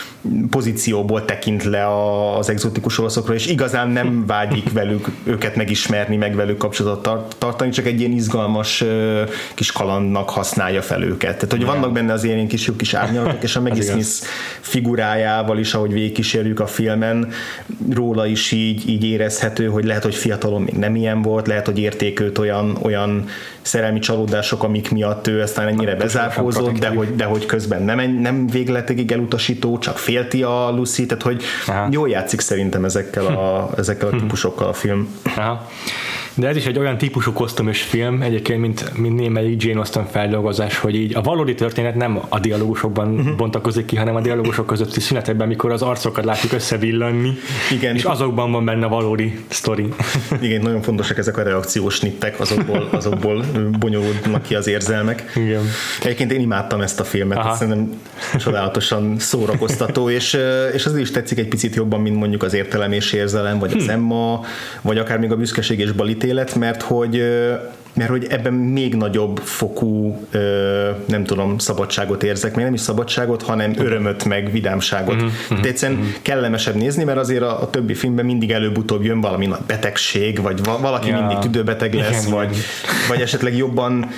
pozícióból tekint le az exotikus olaszokra, és igazán nem [laughs] vágyik velük őket megismerni, meg velük kapcsolatot tartani, csak egy ilyen izgalmas kis kalandnak használja fel őket. Tehát, hogy vannak benne az ilyen kis jó kis árnyalatok, és a [laughs] Maggie Smith figurájával is, ahogy végigkísérjük a filmen, róla is így, így érezhető, hogy lehet, hogy fiatalon még nem ilyen volt, lehet, hogy értékült olyan, olyan szerelmi csalódások, amik miatt ő aztán ennyire bezárkózott, de hogy, de hogy közben nem, nem végletekig elutasító, csak félti a Lucy, tehát hogy Aha. jól játszik szerintem ezekkel a, [laughs] ezekkel a típusokkal a film. Aha. De ez is egy olyan típusú kosztümös film, egyébként, mint, mint némelyik Jane Austen feldolgozás, hogy így a valódi történet nem a dialógusokban uh-huh. bontakozik ki, hanem a dialógusok közötti szünetekben, mikor az arcokat látjuk összevillanni, Igen. és azokban van benne a valódi sztori. [laughs] Igen, nagyon fontosak ezek a reakciós nittek, azokból, azokból bonyolódnak ki az érzelmek. Igen. Egyébként én imádtam ezt a filmet, Aha. szerintem csodálatosan szórakoztató, és, és az is tetszik egy picit jobban, mint mondjuk az értelem és érzelem, vagy az hm. Emma, vagy akár még a büszkeség és balítélet, mert hogy mert hogy ebben még nagyobb fokú, nem tudom, szabadságot érzek, még nem is szabadságot, hanem örömöt, meg vidámságot. Uh-huh, uh-huh, egyszerűen uh-huh. kellemesebb nézni, mert azért a, a többi filmben mindig előbb-utóbb jön valami nagy betegség, vagy valaki ja. mindig tüdőbeteg lesz, igen, vagy, igen. vagy esetleg jobban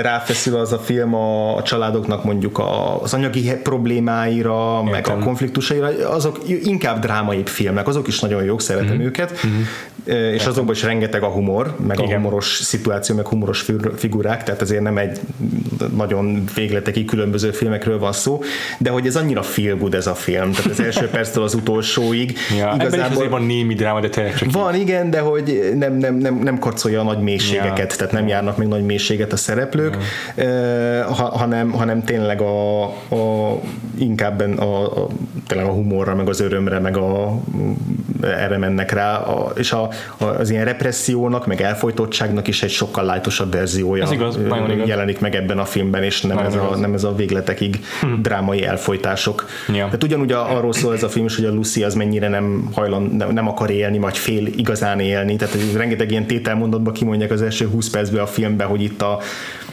ráfeszül az a film a, a családoknak mondjuk az anyagi problémáira, Értem. meg a konfliktusaira, azok inkább drámaibb filmek, azok is nagyon jók, szeretem uh-huh. őket, uh-huh. és azokban is rengeteg a humor, meg Igen. a humoros szituáció, meg humoros figurák, tehát azért nem egy nagyon végletekig különböző filmekről van szó, de hogy ez annyira feel good ez a film, tehát az első perctől az utolsóig. Ja, igazából van némi dráma, de tényleg csak Van, igen, de hogy nem, nem, nem, nem karcolja a nagy mélységeket, ja. tehát nem járnak még nagy mélységet a szereplők, ja. ha, hanem, hanem tényleg a, a inkább a, a, tényleg a humorra, meg az örömre, meg a, erre mennek rá, a, és a, a, az ilyen repressziónak, meg elfolytottságnak is egy sokkal lájtosabb verziója ez igaz, jelenik meg ebben a filmben, és nem, ez a, nem ez a végletekig hmm. drámai elfolytások. Ja. Tehát ugyanúgy arról szól ez a film is, hogy a Lucy az mennyire nem hajlan, nem, nem akar élni, vagy fél igazán élni, tehát rengeteg ilyen tételmondatban kimondják az első 20 percben a filmben, hogy itt a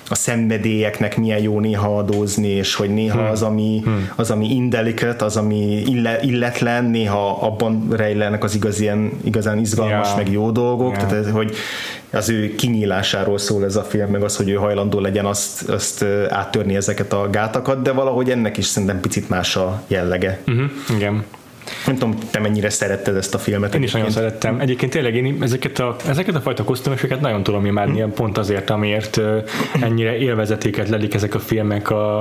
a szenvedélyeknek milyen jó néha adózni, és hogy néha hmm. az, ami, hmm. az, ami indelicate, az, ami ille, illetlen, néha abban rejlenek az igaz, ilyen, igazán izgalmas, yeah. meg jó dolgok, yeah. tehát hogy az ő kinyílásáról szól ez a film, meg az, hogy ő hajlandó legyen azt, azt áttörni ezeket a gátakat, de valahogy ennek is szerintem picit más a jellege. Uh-huh. Igen. Nem tudom, te mennyire szeretted ezt a filmet. Én is nagyon szerettem. Egyébként tényleg én ezeket a, ezeket a fajta kosztümösöket nagyon tudom imádni, hmm. pont azért, amiért ennyire élvezetéket lelik ezek a filmek a,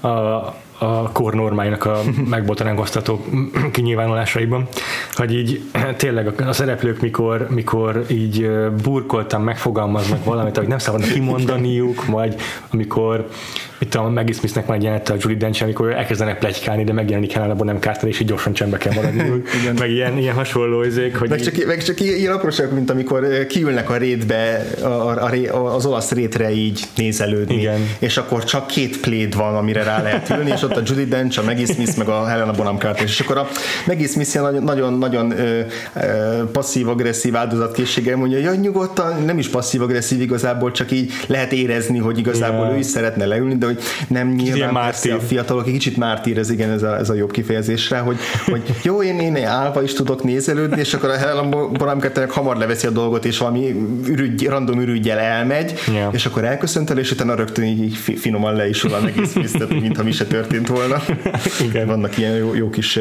a a kor normáinak a megbotránkoztató kinyilvánulásaiban, hogy így [clears throat] tényleg a szereplők mikor, mikor így burkoltan megfogalmaznak valamit, hogy nem szabadna kimondaniuk, vagy amikor itt tudom, Maggie Smithnek egy a Julie Dench, amikor elkezdenek plegykálni, de megjelenik Helena Bonham Carter, és így gyorsan csendbe kell maradni. [laughs] meg ilyen, ilyen hasonló izék, hogy meg csak, így... meg csak ilyen apróságok, mint amikor kiülnek a rétbe, a, a, a, az olasz rétre így nézelődni, Igen. és akkor csak két pléd van, amire rá lehet ülni, és ott a Judy Dench, a Maggie Smith, meg a Helena Bonham Carter, és akkor a Maggie Smith nagyon-nagyon passzív-agresszív áldozatkészséggel mondja, hogy nyugodtan, nem is passzív-agresszív igazából, csak így lehet érezni, hogy igazából yeah. ő is szeretne leülni, de hogy nem nyilván a fiatalok, egy kicsit mártír, ez igen, ez a, ez a jobb kifejezésre, hogy, hogy jó, én, én állva is tudok nézelődni, és akkor a Helen Bonham hamar leveszi a dolgot, és valami ürügy, random ürügyjel elmegy, yeah. és akkor elköszöntel, és utána rögtön így finoman le is az egész visztet, mintha mi se történt volna. [laughs] igen. Vannak ilyen jó, jó kis,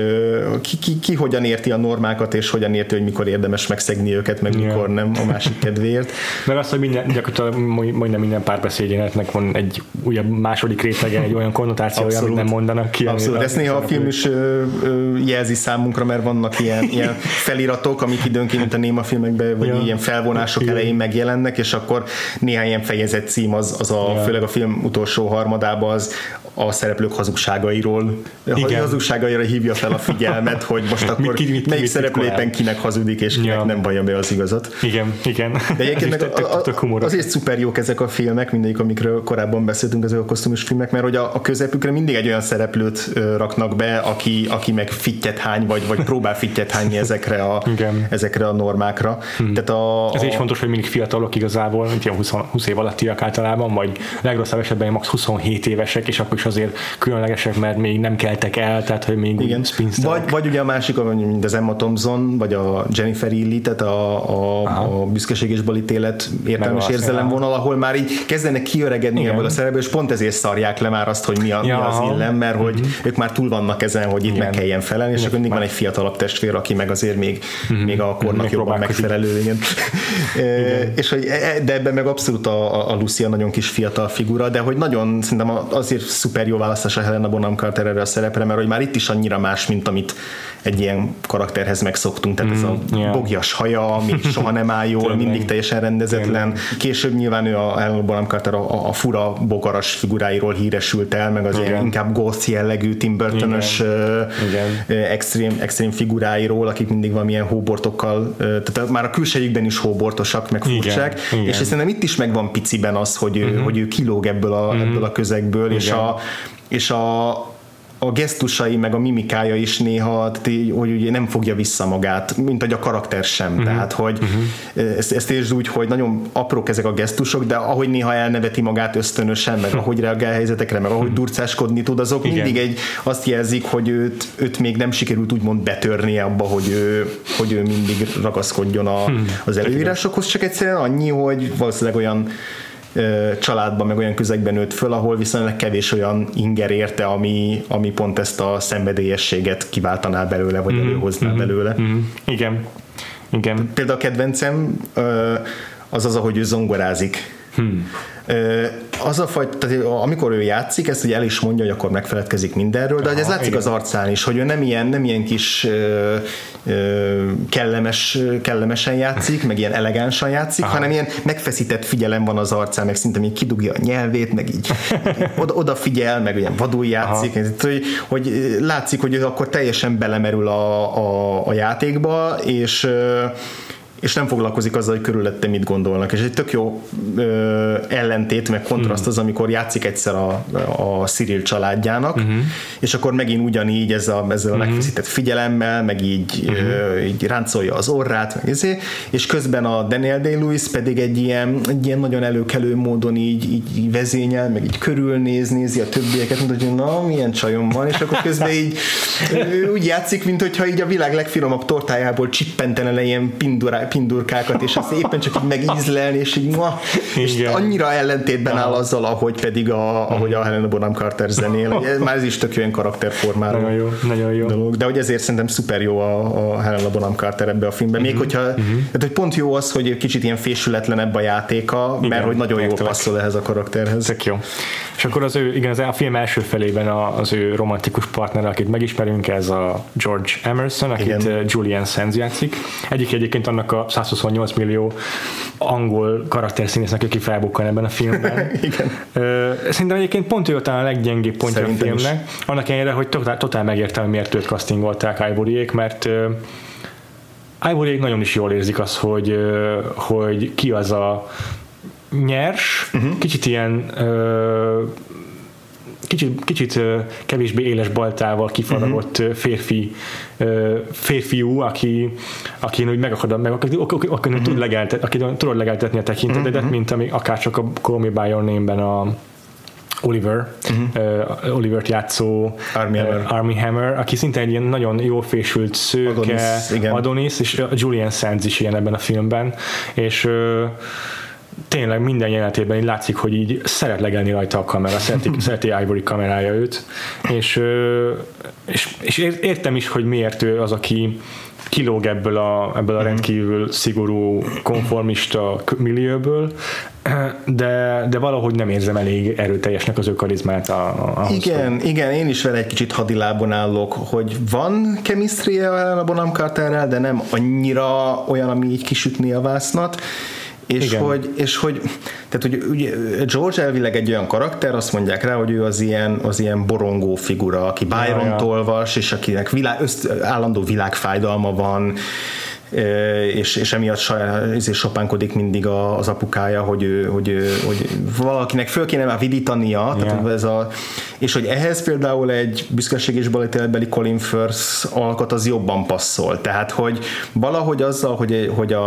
ki, ki, ki, hogyan érti a normákat, és hogyan érti, hogy mikor érdemes megszegni őket, meg yeah. mikor nem a másik kedvéért. Meg azt, hogy minden, gyakorlatilag majdnem minden párbeszédjénetnek van egy újabb második rétege, egy olyan konnotációja, Abszolút. amit nem mondanak ki. Abszolút, ezt néha a film is ö, ö, jelzi számunkra, mert vannak ilyen, ilyen feliratok, amik időnként a néma filmekben, vagy ja. ilyen felvonások Igen. elején megjelennek, és akkor néhány ilyen fejezet cím az, az a, ja. főleg a film utolsó harmadában az a szereplők hazugságairól, Igen. hazugságaira hívja fel a figyelmet, hogy most [laughs] akkor mit, mit, melyik szereplő éppen kinek hazudik, és kinek ja. nem vallja be az igazat. Igen, igen. De egyébként [laughs] meg a, a, azért szuper jók ezek a filmek, mindegyik, amikről korábban beszéltünk, ezek a kosztümös filmek, mert hogy a, a közepükre mindig egy olyan szereplőt raknak be, aki, aki meg fittyet hány, vagy, vagy próbál fittyet hányni ezekre a, [laughs] igen. ezekre a normákra. Hmm. Tehát a, Ez a, is fontos, hogy mindig fiatalok igazából, mint ilyen 20, 20 év alattiak általában, vagy legrosszabb esetben max 27 évesek, és akkor is azért különlegesek, mert még nem keltek el, tehát hogy még Igen. Vagy, vagy ugye a másik, mint az Emma Thompson, vagy a Jennifer Illy, tehát a, a, a büszkeség és balítélet értelmes érzelem vonal, ahol már így kezdenek kiöregedni ebből a szerepből, és pont ezért szarják le már azt, hogy mi, a, ja, mi az illem, mert hogy mm-hmm. ők már túl vannak ezen, hogy itt igen. meg kelljen felelni, és akkor mindig van egy fiatalabb testvér, aki meg azért még, mm-hmm. még a kornak még jobban megfelelő. Igen. [laughs] igen. és hogy, e, e, de ebben meg abszolút a, a Lucia nagyon kis fiatal figura, de hogy nagyon szerintem azért szuper jó választás a Helena Bonham Carter erre a szerepre, mert hogy már itt is annyira más, mint amit egy ilyen karakterhez megszoktunk, tehát mm, ez a yeah. bogjas haja, ami soha nem áll jól, [laughs] mindig teljesen rendezetlen. Később nyilván ő a Helena Bonham Carter a, a fura bogaras figuráiról híresült el, meg az Igen. ilyen inkább ghost jellegű Tim Burton-ös extrém, extrém figuráiról, akik mindig valamilyen hóbortokkal, tehát már a külsejükben is hóbortosak, meg furcsák, Igen. Igen. és szerintem itt is megvan piciben az, hogy ő, uh-huh. hogy ő kilóg ebből a, uh-huh. ebből a közegből, Igen. és a, és a, a gesztusai, meg a mimikája is néha, hogy ugye nem fogja vissza magát, mint hogy a karakter sem. Uh-huh. Tehát, hogy uh-huh. ezt, ezt értsd úgy, hogy nagyon aprók ezek a gesztusok, de ahogy néha elneveti magát ösztönösen, meg ahogy reagál helyzetekre, meg ahogy durcáskodni tud, azok Igen. mindig egy azt jelzik, hogy őt, őt még nem sikerült úgymond betörnie abba, hogy ő, hogy ő mindig ragaszkodjon a, hmm. az előírásokhoz, csak egyszerűen annyi, hogy valószínűleg olyan családban, meg olyan közegben nőtt föl, ahol viszonylag kevés olyan inger érte, ami, ami pont ezt a szenvedélyességet kiváltaná belőle, vagy mm-hmm. előhozná mm-hmm. belőle. Mm-hmm. Igen. Igen. Például a kedvencem az az, ahogy ő zongorázik. Hmm az a fajta, tehát amikor ő játszik, ezt ugye el is mondja, hogy akkor megfeledkezik mindenről, de Aha, ez látszik igen. az arcán is, hogy ő nem ilyen, nem ilyen kis ö, ö, kellemes, kellemesen játszik, meg ilyen elegánsan játszik, Aha. hanem ilyen megfeszített figyelem van az arcán, meg szinte még kidugja a nyelvét, meg így oda, odafigyel, meg olyan vadul játszik, hogy, hogy látszik, hogy ő akkor teljesen belemerül a, a, a játékba, és és nem foglalkozik azzal, hogy körülötte mit gondolnak. És egy tök jó ö, ellentét, meg kontraszt hmm. az, amikor játszik egyszer a, a Cyril családjának, uh-huh. és akkor megint ugyanígy ez a, ezzel a uh-huh. megfeszített figyelemmel, meg így, uh-huh. ö, így ráncolja az orrát, meg ezért, és közben a Daniel Day-Lewis pedig egy ilyen, egy ilyen nagyon előkelő módon így, így, így vezényel, meg így körülnéz, nézi a többieket, mint hogy na, milyen csajom van, és akkor közben így [laughs] úgy játszik, mint hogyha így a világ legfinomabb tortájából csippentene le ilyen pindurák, pindurkákat, és azt éppen csak így megízlelni, és így ma, és Igen. annyira ellentétben áll azzal, ahogy pedig a, ahogy a Helena Bonham Carter zenél. Már ez is tök olyan karakterformáról Nagyon jó, nagyon jó. dolog, de hogy ezért szerintem szuper jó a, a Helena Bonham Carter ebbe a filmben. Még hogyha, tehát, hogy pont jó az, hogy kicsit ilyen fésületlenebb a játéka, Igen, mert hogy nagyon jól passzol ehhez a karakterhez. Tök jó. És akkor az ő, igen, az a film első felében az ő romantikus partner, akit megismerünk, ez a George Emerson, akit Igen. igen. Julian Sands játszik. Egyik egyébként annak a 128 millió angol karakterszínésznek, aki felbukkan ebben a filmben. [laughs] Igen. Szerintem egyébként pont ő talán a leggyengébb pontja Szerintem a is. filmnek. Annak ellenére, hogy totál, totál megértem, miért őt castingolták Ivoryék, mert Ivoryék nagyon is jól érzik azt, hogy, hogy ki az a nyers, uh-huh. kicsit ilyen ö, kicsit, kicsit kevésbé éles baltával kifaragott uh-huh. férfi férfiú, aki, aki úgy megakad, meg, aki, aki, aki, uh-huh. tud legeltet, aki tudod legeltetni a tekintetedet, uh-huh. mint ami akár csak a Call Me By Your Name-ben a Oliver, uh-huh. Olivert játszó Armie ö, Hammer. Armie Hammer, aki szinte egy ilyen nagyon jól fésült szőke Adonis, igen. Adonis, és Julian Sands is ilyen ebben a filmben, és ö, tényleg minden jelenetében így látszik, hogy így szeret legelni rajta a kamera, szereti, [laughs] szereti Ivory kamerája őt, és, és, és ér- értem is, hogy miért ő az, aki kilóg ebből a, ebből a rendkívül szigorú konformista millióból, de, de valahogy nem érzem elég erőteljesnek az ő karizmát a, a, Igen, igen, én is vele egy kicsit hadilábon állok, hogy van chemistry a Bonham Carterrel, de nem annyira olyan, ami így kisütni a vásznat. És Igen. hogy, és hogy, tehát hogy ugye George elvileg egy olyan karakter, azt mondják rá, hogy ő az ilyen, az ilyen borongó figura, aki Byron ja. olvas, és akinek világ, össz, állandó világfájdalma van, és, és emiatt saját, ezért sopánkodik mindig az apukája, hogy, ő, hogy, ő, hogy valakinek föl kéne már vidítania, tehát hogy ez a, és hogy ehhez például egy büszkeség és baletéletbeli Colin Firth alkat az jobban passzol. Tehát, hogy valahogy azzal, hogy, hogy, a,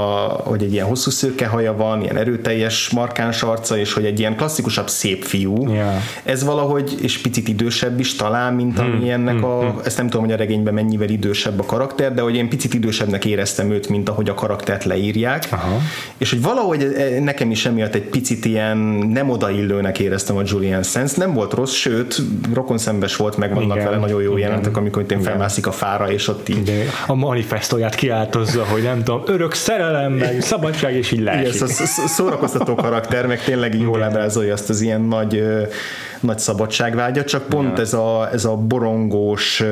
hogy egy ilyen hosszú szőke haja van, ilyen erőteljes, markáns arca, és hogy egy ilyen klasszikusabb szép fiú, Ja. ez valahogy, és picit idősebb is talán, mint Hmm, ami ennek a, ezt nem tudom, hogy a regényben mennyivel idősebb a karakter, de hogy én picit idősebbnek éreztem őt, mint ahogy a karaktert leírják. Aha. És hogy valahogy eh, nekem is emiatt egy picit ilyen nem odaillőnek éreztem a Julian Sands. Nem volt rossz, sőt, rokon szembes volt, meg vannak Igen, vele nagyon jó igen. jelentek, amikor itt én Igen. felmászik a fára, és ott így De a manifestóját kiáltozza, hogy nem tudom, örök szerelem, meg szabadság, és így Igen, leesik. ez a sz- szórakoztató karakter, meg tényleg jól ábrázolja azt az ilyen nagy, nagy szabadságvágyat, csak pont ez, a, ez a borongós,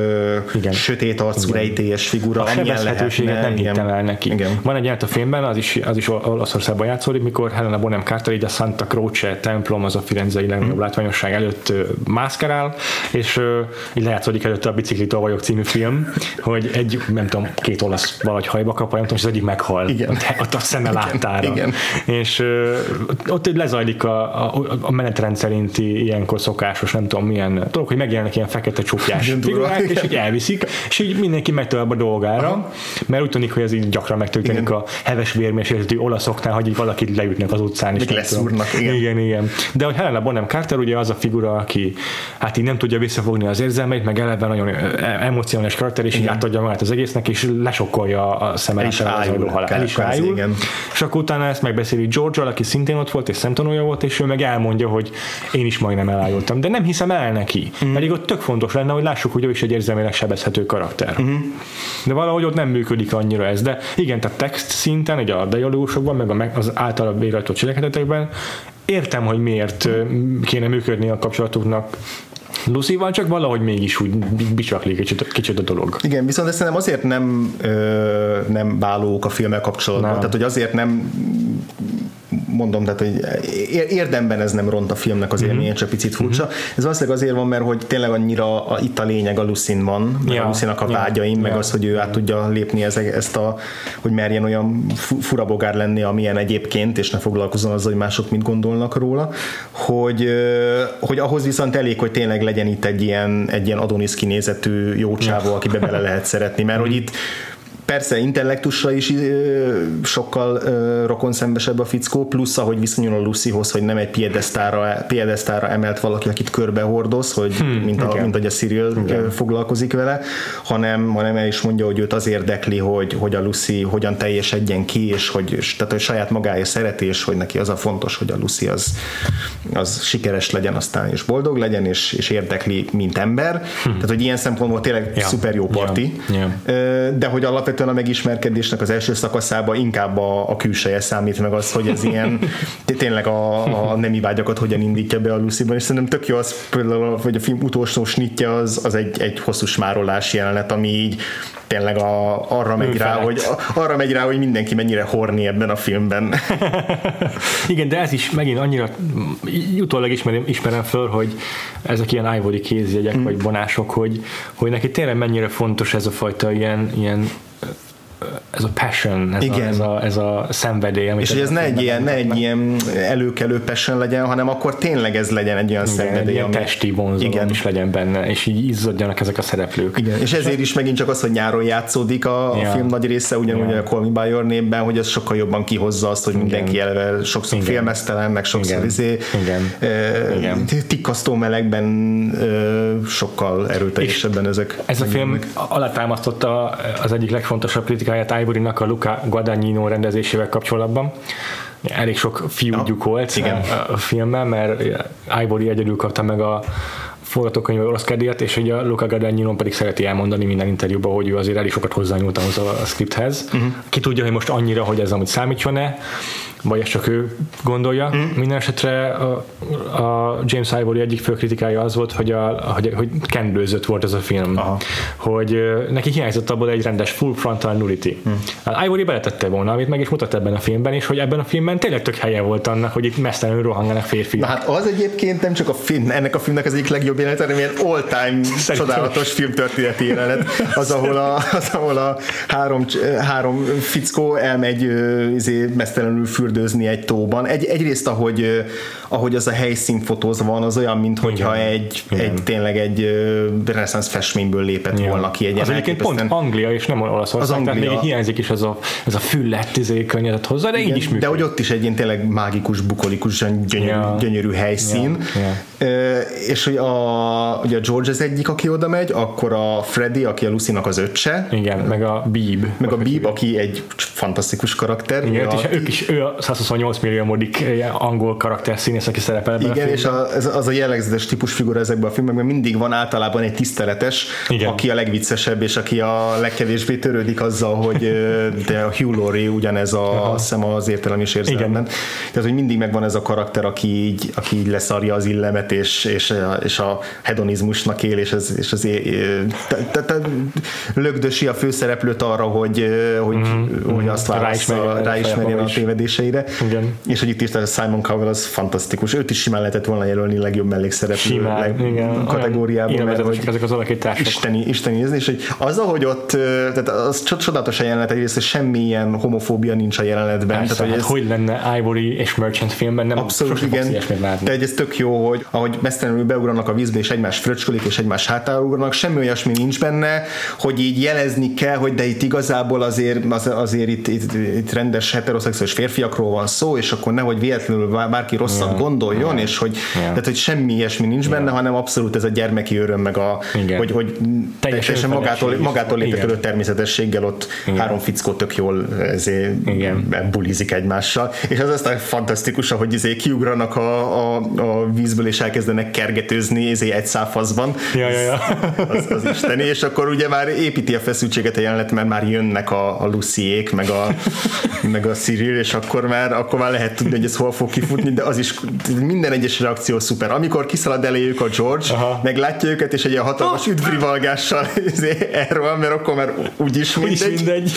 Igen. sötét arcú, rejtélyes figura, a amilyen lehetne. nem igen. hittem el neki. Igen. Van egy jelent a filmben, az is, az is Olaszországban játszódik, mikor Helena Bonham Carter így a Santa Croce templom, az a firenzei legnagyobb látványosság előtt ö, mászkálál, és így lejátszódik előtte a Bicikli tolvajok című film, hogy egy, nem tudom, két olasz valahogy hajba kap, nem tudom, és az egyik meghal. Igen. Ott a szeme láttára. igen. És ott így lezajlik a, a, a menetrend szerinti ilyenkor szokásos, nem tudom milyen dolog, hogy megjelennek ilyen fekete csukjás figurák, és így elviszik, és így mindenki megy tovább a dolgára, Aha. mert úgy tűnik, hogy ez így gyakran megtörténik Igen. a heves vérmérsékletű olaszoknál, hogy így valakit leütnek az utcán. Tudom. leszúrnak, igen. igen. igen. De hogy Helena Bonham Carter ugye az a figura, aki hát így nem tudja visszafogni az érzelmeit, meg eleve nagyon ö, emocionális karakter, és így átadja magát az egésznek, és lesokkolja a szeme El is ájul, halál. El is ájul. igen. És akkor utána ezt megbeszéli george aki szintén ott volt, és szemtanúja volt, és ő meg elmondja, hogy én is majdnem elájultam. De nem hiszem el neki. Mm. Pedig ott tök fontos lenne, hogy lássuk, hogy ő is egy érzelmileg sebezhető karakter. Mm. De valahogy ott nem működik annyira ez. De igen, tehát text szinten, ugye a dialógusokban, meg az általa végrehajtott cselekedetekben értem, hogy miért kéne működni a kapcsolatuknak Lucy-val, csak valahogy mégis úgy bicsaklik kicsit, kicsit a dolog. Igen, viszont ezt szerintem azért nem, ö, nem válók a filmmel kapcsolatban, Nem. tehát hogy azért nem mondom, tehát hogy ér- érdemben ez nem ront a filmnek az élménye, csak picit furcsa. Ez valószínűleg azért van, mert hogy tényleg annyira a, itt a lényeg a Lucin van, Ja, a Lucinak a ja, vágyaim, meg ja. az, hogy ő át tudja lépni ez, ezt a, hogy merjen olyan fu- furabogár lenni, amilyen egyébként, és ne foglalkozzon azzal, hogy mások mit gondolnak róla, hogy, hogy ahhoz viszont elég, hogy tényleg legyen itt egy ilyen, egy ilyen Adonis kinézetű jó csávó, akibe bele lehet szeretni, mert hogy itt persze intellektusra is ö, sokkal ö, rokonszembesebb a fickó, plusz ahogy viszonyul a Lucyhoz, hogy nem egy piedesztára, piedesztára emelt valaki, akit körbe hordoz, hogy hmm, mint, a, mint hogy a Cyril ö, foglalkozik vele, hanem, hanem el is mondja, hogy őt az érdekli, hogy, hogy a Lucy hogyan teljesedjen ki, és hogy, tehát, hogy saját magája szereti, és hogy neki az a fontos, hogy a Lucy az, az sikeres legyen aztán, és boldog legyen, és, és érdekli, mint ember. Hmm. Tehát, hogy ilyen szempontból tényleg Ja. szuper jó parti. Ja. Ja. De hogy alapvetően a megismerkedésnek az első szakaszában inkább a, a külseje számít meg az, hogy ez ilyen [laughs] té- tényleg a, a nemi vágyakat hogyan indítja be a Lucy-ban, és szerintem tök jó az például, hogy a film utolsó snitja az, az egy, egy hosszú smárolás jelenet, ami így tényleg a, arra megy rá, hogy, arra megy rá, hogy mindenki mennyire horni ebben a filmben. [laughs] Igen, de ez is megint annyira utólag ismerem, ismerem föl, hogy ezek ilyen ivory kézjegyek, mm. vagy vonások, hogy, hogy neki tényleg mennyire fontos ez a fajta ilyen, ilyen ez a passion, ez, Igen. A, ez, a, ez a szenvedély. Amit És hogy ez ne egy, ilyen, ne egy ilyen előkelő passion legyen, hanem akkor tényleg ez legyen egy olyan Igen, szenvedély, ilyen ami- testi vonzalom Igen. is legyen benne, és így izzadjanak ezek a szereplők. Igen, és ezért is megint csak az, hogy nyáron játszódik a, a Ja. film nagy része, ugyanúgy Ja. a Call Me By Your Name-ben, hogy ez sokkal jobban kihozza azt, hogy mindenki eleve sokszor Igen. filmesztelen, meg sokszor Igen. izé, Igen. Igen. tikkasztó melegben eh, sokkal erőteljesebben ezek. Ez a film alátámasztotta az egyik legfontosabb kritikáját Ivory-nak a Luca Guadagnino rendezésével kapcsolatban. Elég sok fiúgyuk volt igen. a- a filmben, mert Ivory egyedül kapta meg a forgatókönyv Oscar díjat, és ugye a Luca Guadagnino pedig szereti elmondani minden interjúban, hogy ő azért elég sokat hozzányúlt ahhoz a, scripthez. Uh-huh. Ki tudja, hogy most annyira, hogy ez amúgy számítson-e, vagy ezt csak ő gondolja. Mm. Minden esetre a, a James Ivory egyik fő kritikája az volt, hogy, a, hogy, hogy kendőzött volt ez a film. Aha. Hogy neki hiányzott abból egy rendes full frontal nudity. Mm. Hát Ivory beletette volna, amit meg is mutat ebben a filmben, és hogy ebben a filmben tényleg tök helye volt annak, hogy itt mesztelenül rohanganak férfiak. Na hát az egyébként nem csak a film, ennek a filmnek az egyik legjobb jelenet, hanem ilyen all-time csodálatos filmtörténeti jelenet, az, ahol a, az, ahol a három, három fickó elmegy izé, mesztelenül fürdőzni egy tóban. Egy, egyrészt, ahogy, ahogy az a helyszín fotózva van, az olyan, mintha egy, Igen. egy, tényleg egy reneszánsz festményből lépett Ja. volna ki. Egy az egyébként pont Anglia, és nem Olaszország, Az tehát Anglia. még hiányzik is ez a, ez a füllett izé, környezet hozzá, de így is működik. De hogy ott is egy ilyen tényleg mágikus, bukolikusan gyönyörű, Ja. gyönyörű helyszín. Ja. Ö, És hogy a, ugye a George az egyik, aki oda megy, akkor a Freddy, aki a Lucynak az öccse, Igen, meg a Beeb. meg a Beeb, aki egy fantasztikus karakter. Igen, a, is, ők is, ő a 128 milliómodik eh, angol karakter színész, aki szerepel ebben igen, a és a, ez, az a jellegzetes típusfigura ezekben a filmekben mindig van általában egy tiszteletes, Igen. aki a legviccesebb, és aki a legkevésbé törődik azzal, hogy ö, de a Hugh Laurie ugyanez a, azt hiszem az értelem és érzelemben. Tehát, hogy mindig megvan ez a karakter, aki így, aki így leszarja az illemet, és, és, és a hedonizmusnak él, és az, és az lögdösi a főszereplőt arra, hogy, hogy, hogy azt válassza, Ráismerjen- a is. Tévedéseire. Igen. És hogy itt is a Simon Cowell az fantasztikus. Őt is simán lehetett volna jelölni legjobb mellékszereplő Simán, leg, igen. kategóriában. Olyan mert hogy ezek az alakítások. isteni, isteni nézni, és hogy az, ahogy ott, tehát az csod- csodálatos a jelenet, egyrészt, hogy semmilyen homofóbia nincs a jelenetben. Persze, tehát, hogy hát ez, hogy lenne Ivory és Merchant filmben, nem Abszolút igen, de ez tök jó, hogy ahogy mesztelenül beugranak a vízbe, és egymás fröcskölik, és egymás hátára ugranak, semmi olyasmi nincs benne, hogy így jelezni kell, hogy de itt igazából azért, az, azért itt, itt, itt rendes heteroszexuális férfiakról van szó, és akkor nehogy véletlenül bár- bárki rosszat Ja. gondoljon, Ja. és hogy, Ja. tehát, hogy semmi ilyesmi nincs benne, hanem abszolút ez a gyermeki öröm, meg a, Igen. hogy, hogy teljesen magától, magától Igen. léptető természetességgel ott három fickó tök jól Igen. bulizik egymással, és az aztán fantasztikus, ahogy izé kiugranak a, a, a vízből, és elkezdenek kergetőzni izé egy száfaszban. Ja, ja, ja. Az, az isteni, és akkor ugye már építi a feszültséget a jelenet, mert már jönnek a, a Lucyék, meg a, meg a Cyril, és akkor már, akkor már lehet tudni, hogy ez hol fog kifutni, de az is minden egyes reakció szuper. Amikor kiszalad eléjük a George, Aha. meglátja őket, és egy ilyen hatalmas üdvrivalgással [laughs] izé, erről, mert akkor már úgyis mindegy. mindegy.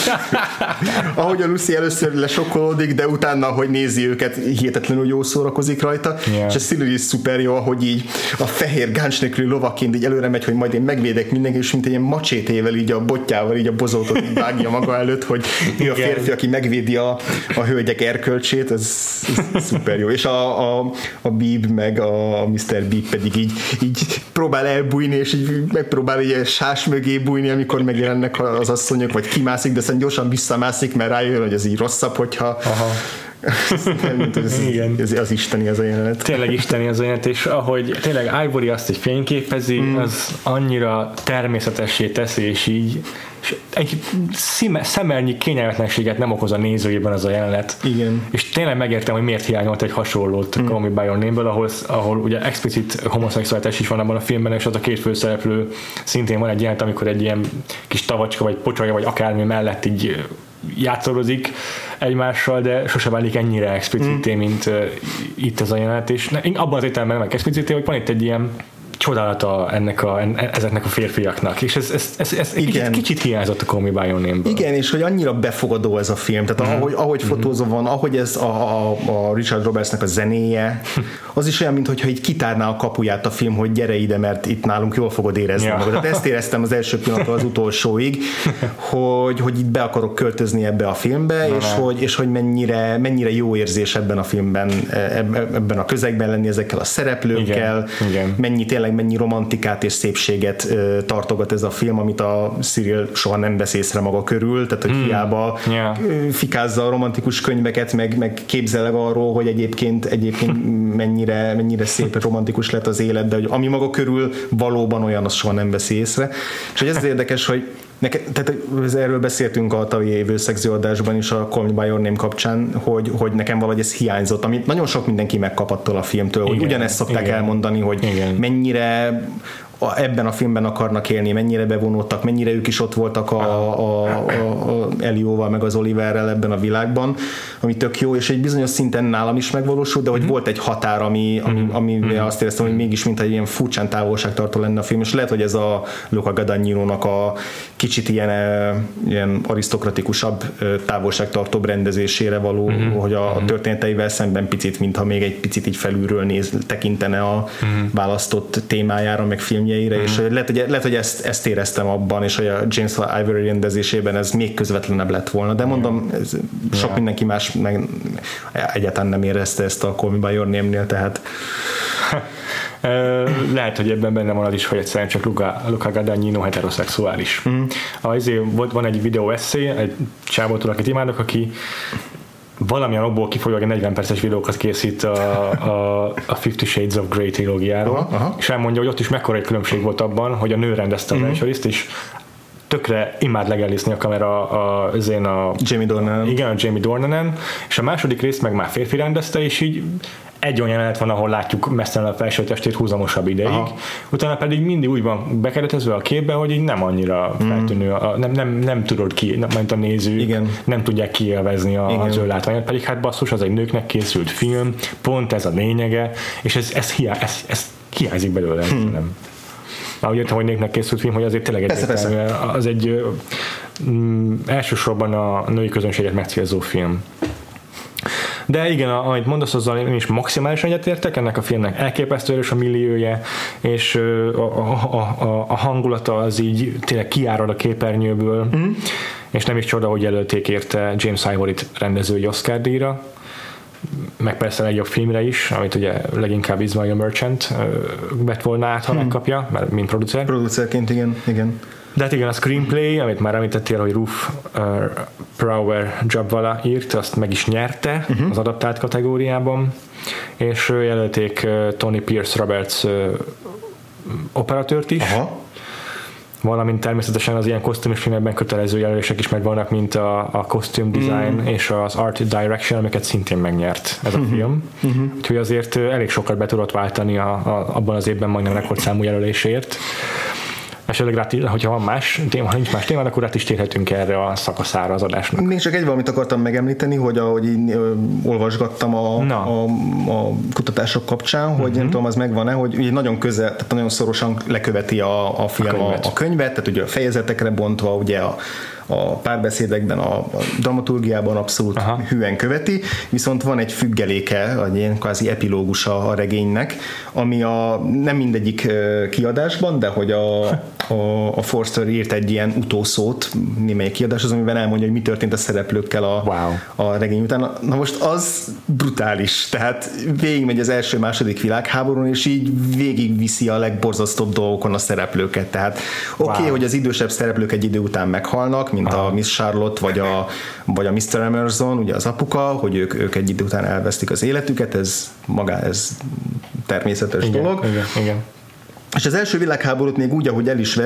[laughs] Ahogy a Lucy először lesokkolódik, de utána, hogy nézi őket, hihetetlenül jó szórakozik rajta, Ja. és a Cyril is szuper jó, hogy így a fehér gáncs nélküli lovaként így előre megy, hogy majd én megvédek mindenkit, és mint egy ilyen macsétével, így a botjával, így a bozótot így vágja maga előtt, hogy ő a férfi, aki megvédi a, a hölgyek erkölcsét, ez, ez szuper jó. És a, a, a Beeb meg a Mr. Beeb pedig így, így próbál elbújni, és így megpróbál egy sás mögé bújni, amikor megjelennek az asszonyok, vagy kimászik, de aztán gyorsan visszamászik, mert rájön, hogy ez így rosszabb, hogyha Aha ez, Igen. Ez, az isteni az a jelenet. Tényleg isteni az a jelenet, és ahogy tényleg Ivory azt egy fényképezi, mm. az annyira természetessé teszi, és így és egy szime, szemelnyi kényelmetlenséget nem okoz a nézőjében az a jelenet. Igen. És tényleg megértem, hogy miért hiányolt egy hasonlót mm. Call Me By Your Name-ből, ahol, ahol ugye explicit homoszexualitás is van abban a filmben, és ott a két főszereplő szintén van egy jelent, amikor egy ilyen kis tavacska, vagy pocsolya, vagy akármi mellett így játszorozik egymással, de sose válik ennyire explicité, mm. mint uh, itt az a jelenet, és abban az értelemben nem explicité, hogy van itt egy ilyen csodálata ennek a, ezeknek a férfiaknak, és ez, ez, ez, ez Igen. Kicsit, kicsit hiányzott a Call Me By Your Name-ből. Igen, és hogy annyira befogadó ez a film, tehát mm-hmm. ahogy, ahogy mm-hmm. fotózva van, ahogy ez a, a, a Richard Robertsnek a zenéje, az is olyan, mintha így kitárná a kapuját a film, hogy gyere ide, mert itt nálunk jól fogod érezni ja. magad. Tehát ezt éreztem az első pillanattól az utolsóig, [laughs] hogy, hogy itt be akarok költözni ebbe a filmbe, Na, és, hogy, és hogy mennyire, mennyire jó érzés ebben a filmben, e, ebben a közegben lenni ezekkel a szereplőkkel, Igen. Igen. mennyi tényleg tényleg mennyi romantikát és szépséget tartogat ez a film, amit a Cyril soha nem vesz észre maga körül, tehát hogy hmm. hiába yeah. fikázza a romantikus könyveket, meg, meg képzeleg arról, hogy egyébként, egyébként [laughs] mennyire, mennyire szép romantikus lett az élet, de hogy ami maga körül valóban olyan, az soha nem vesz észre. És hogy ez érdekes, hogy Neke, tehát erről beszéltünk a tavalyi évőszegző adásban is a Call Me By Your Name kapcsán, hogy, hogy nekem valahogy ez hiányzott, amit nagyon sok mindenki megkap a filmtől, igen, hogy ugyanezt szokták igen, elmondani, hogy igen. mennyire ebben a filmben akarnak élni, mennyire bevonódtak, mennyire ők is ott voltak a, a, a, a Elióval, meg az Oliverrel ebben a világban, ami tök jó, és egy bizonyos szinten nálam is megvalósult, de hogy mm-hmm. volt egy határ, ami, ami, mhm. ami mm-hmm. azt éreztem, hogy mégis mint egy ilyen furcsán távolságtartó lenne a film, és lehet, hogy ez a Luca Guadagnino-nak a kicsit ilyen, ilyen arisztokratikusabb távolságtartóbb rendezésére való, mm-hmm. hogy a, a mhm. történeteivel szemben picit, mintha még egy picit így felülről néz, tekintene a mm-hmm. választott témájára, meg film filmjeire, mm. és lehet, hogy, lehet, hogy ezt, ezt éreztem abban, és hogy a James Ivory rendezésében ez még közvetlenebb lett volna, de mondom, ez, sok yeah. mindenki más meg egyáltalán nem érezte ezt a Call Me By Your Name-nél, tehát [laughs] lehet, hogy ebben benne van az is, hogy egyszerűen csak Luca, Luca Guadagnino heteroszexuális. Mm. Azért volt, van egy videó eszé, egy csávótól, akit imádok, aki valamilyen okból kifolyólag egy 40 perces videókat készít a, a, a Fifty Shades of Grey trilógiáról, aha, aha. és elmondja, hogy ott is mekkora egy különbség volt abban, hogy a nő rendezte a első és tökre imád legelészni a kamera a, az én a... Jamie Dornan. Igen, a Jamie Dornanen, és a második részt meg már férfi rendezte, és így egy olyan jelenet van, ahol látjuk messzelen a felső testét húzamosabb ideig, Aha. utána pedig mindig úgy van bekeretezve a képbe, hogy így nem annyira mm. feltűnő, a, nem, nem, nem tudod ki, nem, mint a néző, Igen. nem tudják kielvezni a, Igen. az ő látványát, pedig hát basszus, az egy nőknek készült film, pont ez a lényege, és ez, ez, hiá, ez, ez hiányzik belőle, hmm. nem. Már úgy értem, hogy nőknek készült film, hogy azért tényleg egy persze, persze. az egy mm, elsősorban a női közönséget megcélzó film. De igen, amit mondasz, azzal én is maximálisan egyetértek, ennek a filmnek elképesztő erős a milliója, és a, a, a, a hangulata az így tényleg kiárad a képernyőből, mm. és nem is csoda, hogy jelölték érte James Ivory-t rendezői Oscar díjra, meg persze legjobb filmre is, amit ugye leginkább Ismail Merchant vett volna át, ha hmm. megkapja, mert mint producer. Producerként, igen, igen. De hát igen, a screenplay, amit már említettél, hogy Roof uh, Prower Jabvala írt, azt meg is nyerte uh-huh. az adaptált kategóriában, és jelölték uh, Tony Pierce Roberts uh, operatőrt is, Aha. Valamint természetesen az ilyen kosztümös filmekben kötelező jelölések is megvannak, mint a, a costume design mm. és az art direction, amiket szintén megnyert ez a uh-huh. film. Uh-huh. Úgyhogy azért elég sokat be tudott váltani a, a, abban az évben majdnem rekordszámú jelölésért esetleg rá, hogyha van más téma, ha nincs más téma, akkor rá is térhetünk erre a szakaszára az adásnak. Még csak egy valamit akartam megemlíteni, hogy ahogy én ö, olvasgattam a, a, a, kutatások kapcsán, hogy uh-huh. nem tudom, az megvan-e, hogy ugye nagyon közel, tehát nagyon szorosan leköveti a, a film a könyvet. A, a könyvet, tehát ugye a fejezetekre bontva, ugye a, a párbeszédekben, a, a dramaturgiában abszolút Aha. hűen követi, viszont van egy függeléke, egy ilyen kvázi epilógusa a regénynek, ami a, nem mindegyik kiadásban, de hogy a, [laughs] a, a Forster írt egy ilyen utószót némelyik kiadás, az, amiben elmondja, hogy mi történt a szereplőkkel a, wow. a regény után. Na most az brutális, tehát végigmegy az első-második világháborún, és így végigviszi a legborzasztóbb dolgokon a szereplőket. Tehát oké, okay, wow. hogy az idősebb szereplők egy idő után meghalnak, mint Aha. a Miss Charlotte, vagy a, vagy a Mr. Emerson, ugye az apuka, hogy ők, ők egy idő után elvesztik az életüket, ez maga, ez természetes igen, dolog. Igen, igen. És az első világháborút még úgy, ahogy el is,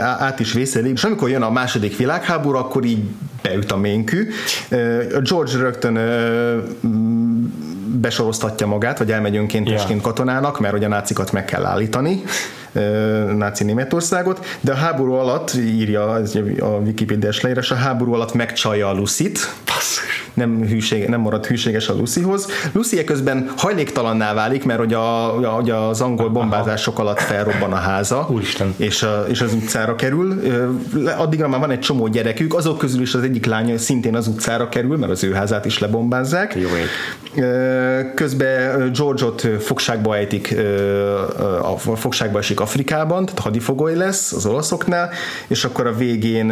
át is vészeli, és amikor jön a második világháború, akkor így beüt a ménkű. George rögtön besoroztatja magát, vagy elmegy önkéntesként yeah. katonának, mert hogy a nácikat meg kell állítani, náci Németországot, de a háború alatt, írja a Wikipedia-s leírás, a háború alatt megcsalja a Lucit. Nem, hűség, nem marad hűséges a Lucyhoz. Lucy közben hajléktalanná válik, mert hogy, a, hogy az angol bombázások alatt felrobban a háza, Úristen. És, a, és az utcára kerül. Addigra már van egy csomó gyerekük, azok közül is az egyik lánya szintén az utcára kerül, mert az ő házát is lebombázzák. Jó Közben George-ot fogságba ejtik, a fogságba esik Afrikában, tehát hadifogoly lesz az olaszoknál, és akkor a végén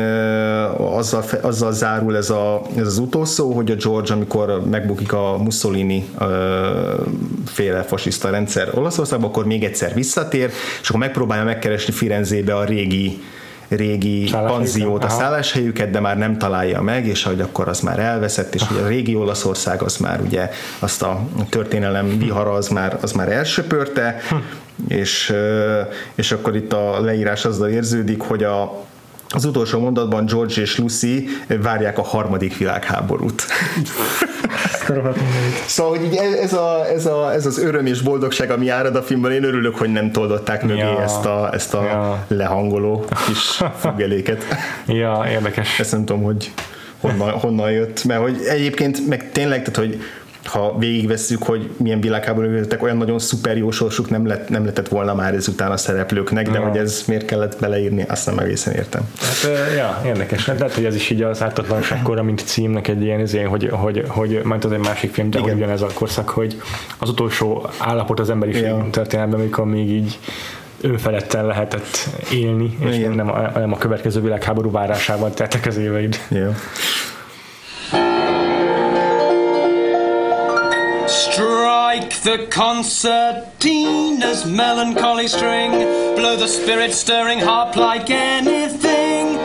azzal, azzal zárul ez, a, ez az utószó, hogy a George, amikor megbukik a Mussolini féle fasiszta rendszer Olaszországban, akkor még egyszer visszatér, és akkor megpróbálja megkeresni Firenzébe a régi régi panziót, a szálláshelyüket, de már nem találja meg, és hogy akkor az már elveszett, és hogy a régi Olaszország az már ugye azt a történelem vihara az már, az már elsöpörte, hm. és, és akkor itt a leírás azzal érződik, hogy a, az utolsó mondatban George és Lucy várják a harmadik világháborút. szóval, hogy ez, a, ez, a, ez az öröm és boldogság, ami árad a filmben, én örülök, hogy nem toldották mögé ja. ezt a, ezt a ja. lehangoló kis függeléket. Ja, érdekes. Ezt nem tudom, hogy honnan, honnan jött, mert hogy egyébként meg tényleg, tehát, hogy ha végigvesszük, hogy milyen világháború jöttek, olyan nagyon szuper jó sorsuk nem, lett, nem letett volna már ezután a szereplőknek, de ja. hogy ez miért kellett beleírni, azt nem egészen értem. Hát, ja, érdekes. Hát lehet, hogy ez is így az ártatlanságkora, mint címnek egy ilyen izén, hogy, hogy, hogy majd az egy másik film, de Igen. hogy ez a korszak, hogy az utolsó állapot az emberiség ja. történelmben, amikor még így önfeledten lehetett élni, és Igen. nem a, nem a következő világháború várásával tettek az éveid. Ja. Strike the concertina's melancholy string, blow the spirit stirring harp like anything.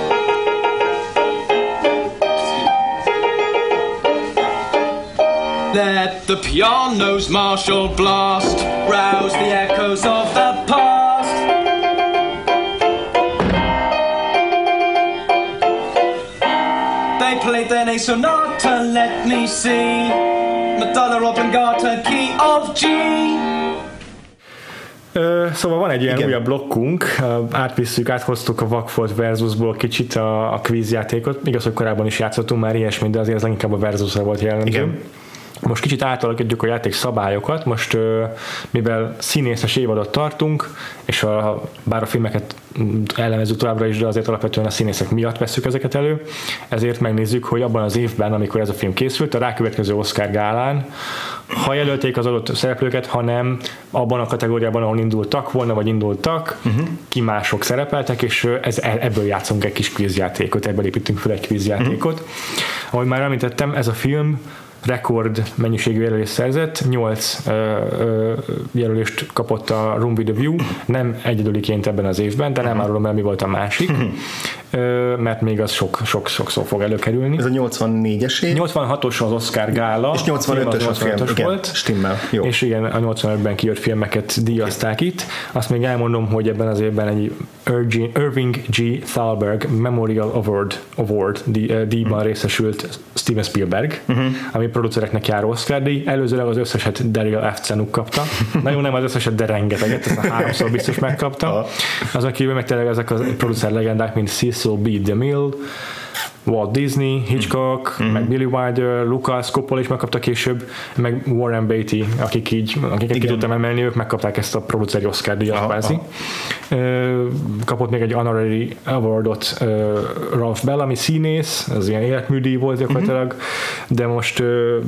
Let the piano's martial blast rouse the echoes of the past. They played their sonata, let me see. Madonna Oblongata, key of G. Szóval van egy ilyen Igen. újabb blokkunk, átvisszük, áthoztuk a Vakfolt versusból kicsit a, a kvízjátékot, igaz, hogy korábban is játszottunk már ilyesmit, de azért az inkább a versusra volt jellemző. Igen. Most kicsit átalakítjuk a játék szabályokat, most mivel színészes évadot tartunk, és a, bár a filmeket ellenezzük továbbra is, de azért alapvetően a színészek miatt veszük ezeket elő, ezért megnézzük, hogy abban az évben, amikor ez a film készült, a rákövetkező Oscar gálán, ha jelölték az adott szereplőket, hanem abban a kategóriában, ahol indultak volna, vagy indultak, uh-huh. ki mások szerepeltek, és ez, e, ebből játszunk egy kis kvízjátékot, ebből építünk fel egy kvízjátékot. Uh-huh. Ahogy már említettem, ez a film rekord mennyiségű jelölést szerzett, 8 jelölést kapott a Room with a View, nem egyedüliként ebben az évben, de nem uh-huh. árulom el, mi volt a másik, mert még az sok, sok, sokszor fog előkerülni. Ez a 84-es év? 86-os az Oscar gála. És 85-ös a film, igen, volt. Stimmel. Jó. És igen, a 85-ben kijött filmeket díjazták itt. Azt még elmondom, hogy ebben az évben egy Irving G. Thalberg Memorial Award, Award díjban uh-huh. részesült Steven Spielberg, uh-huh. ami producereknek járó Oscar díj. Előzőleg az összeset Daryl F. Cenuk kapta. Nagyon nem az összeset, de rengeteget, ezt a háromszor biztos megkapta. Azon kívül meg tényleg ezek a producer legendák, mint Cecil B. DeMille, Walt Disney, Hitchcock, Mhm. meg Billy Wilder, Lucas, Coppola is megkapta később, meg Warren Beatty, akik így, akiket ki Igen. tudtam emelni, ők megkapták ezt a produceri Oscar díjat kvázi. Kapott még egy honorary awardot Ralph Bellamy színész, az ilyen életműdíj volt gyakorlatilag, de most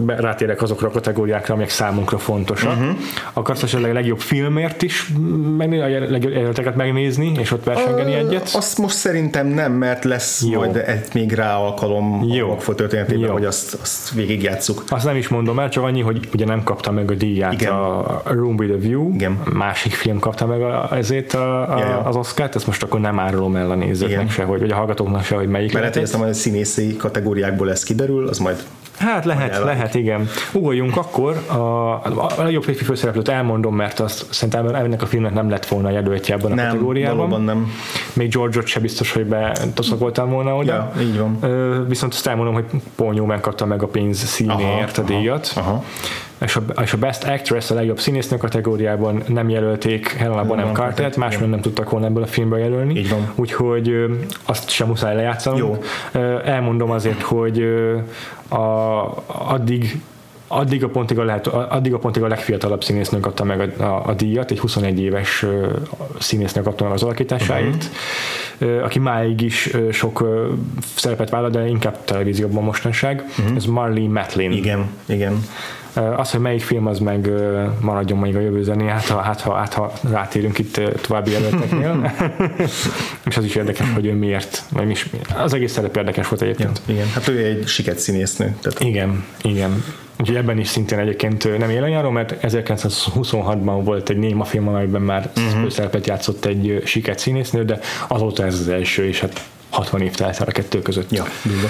be- rátérek azokra a kategóriákra, amelyek számunkra fontosak. Mhm. Akarsz esetleg a legjobb filmért is megnézni, a legjobb jelölteket megnézni, és ott versengeni egyet? Azt most szerintem nem, mert lesz. Jó. majd egy még rá alkalom Jó. A Rockford történetében, Jó. hogy azt, azt végigjátszuk. Azt nem is mondom el, csak annyi, hogy ugye nem kapta meg a díját Igen. a Room with a View, Igen. másik film kapta meg a, ezért a, a, Ja, ja. az Oscar-t, ezt most akkor nem árulom el a nézőknek Igen. se, hogy, vagy a hallgatóknak se, hogy melyik Mert lehet, hogy a színészi kategóriákból ez kiderül, az majd Hát lehet, lehet, igen. Ugorjunk akkor, a, a legjobb férfi főszereplőt elmondom, mert azt szerintem ennek a filmnek nem lett volna jelöltje ebben a nem, kategóriában. valóban nem. Még George-ot se biztos, hogy betoszakoltam volna oda. Ja, így van. Ö, viszont azt elmondom, hogy Paul Newman kapta meg a pénz színéért a Aha, díjat. aha. És a, és a Best Actress a legjobb színésznő kategóriában nem jelölték Helena Bonham máshol igen. nem tudtak volna ebből a filmből jelölni. Így van. Úgyhogy ö, azt sem muszáj lejátszanunk. Jó. Ö, Elmondom azért, hogy ö, a, addig Addig a, pontig a lehet, addig a pontig a legfiatalabb színésznő kapta meg a, a, a díjat, egy 21 éves ö, színésznő kapta meg az alakításáért, uh-huh. aki máig is sok szerepet vállal, de inkább televízióban mostanság. Uh-huh. Ez Marley Matlin. Igen, igen. Az, hogy melyik film, az meg maradjon még a jövő zené, hát ha, hát, ha, hát, ha rátérünk itt további jelölteknél. [laughs] És az is érdekes, hogy ő miért, vagy mi is, az egész szerep érdekes volt Ja, egyébként. igen. Hát ő egy siket színésznő. Tehát Igen, igen. Úgyhogy ebben is szintén egyébként nem élenjáró, mert 1926-ban volt egy néma film, amelyben már uh-huh. szerepet játszott egy siket színésznő, de azóta ez az első, és hát 60 év telt el a kettő között. ja, durva.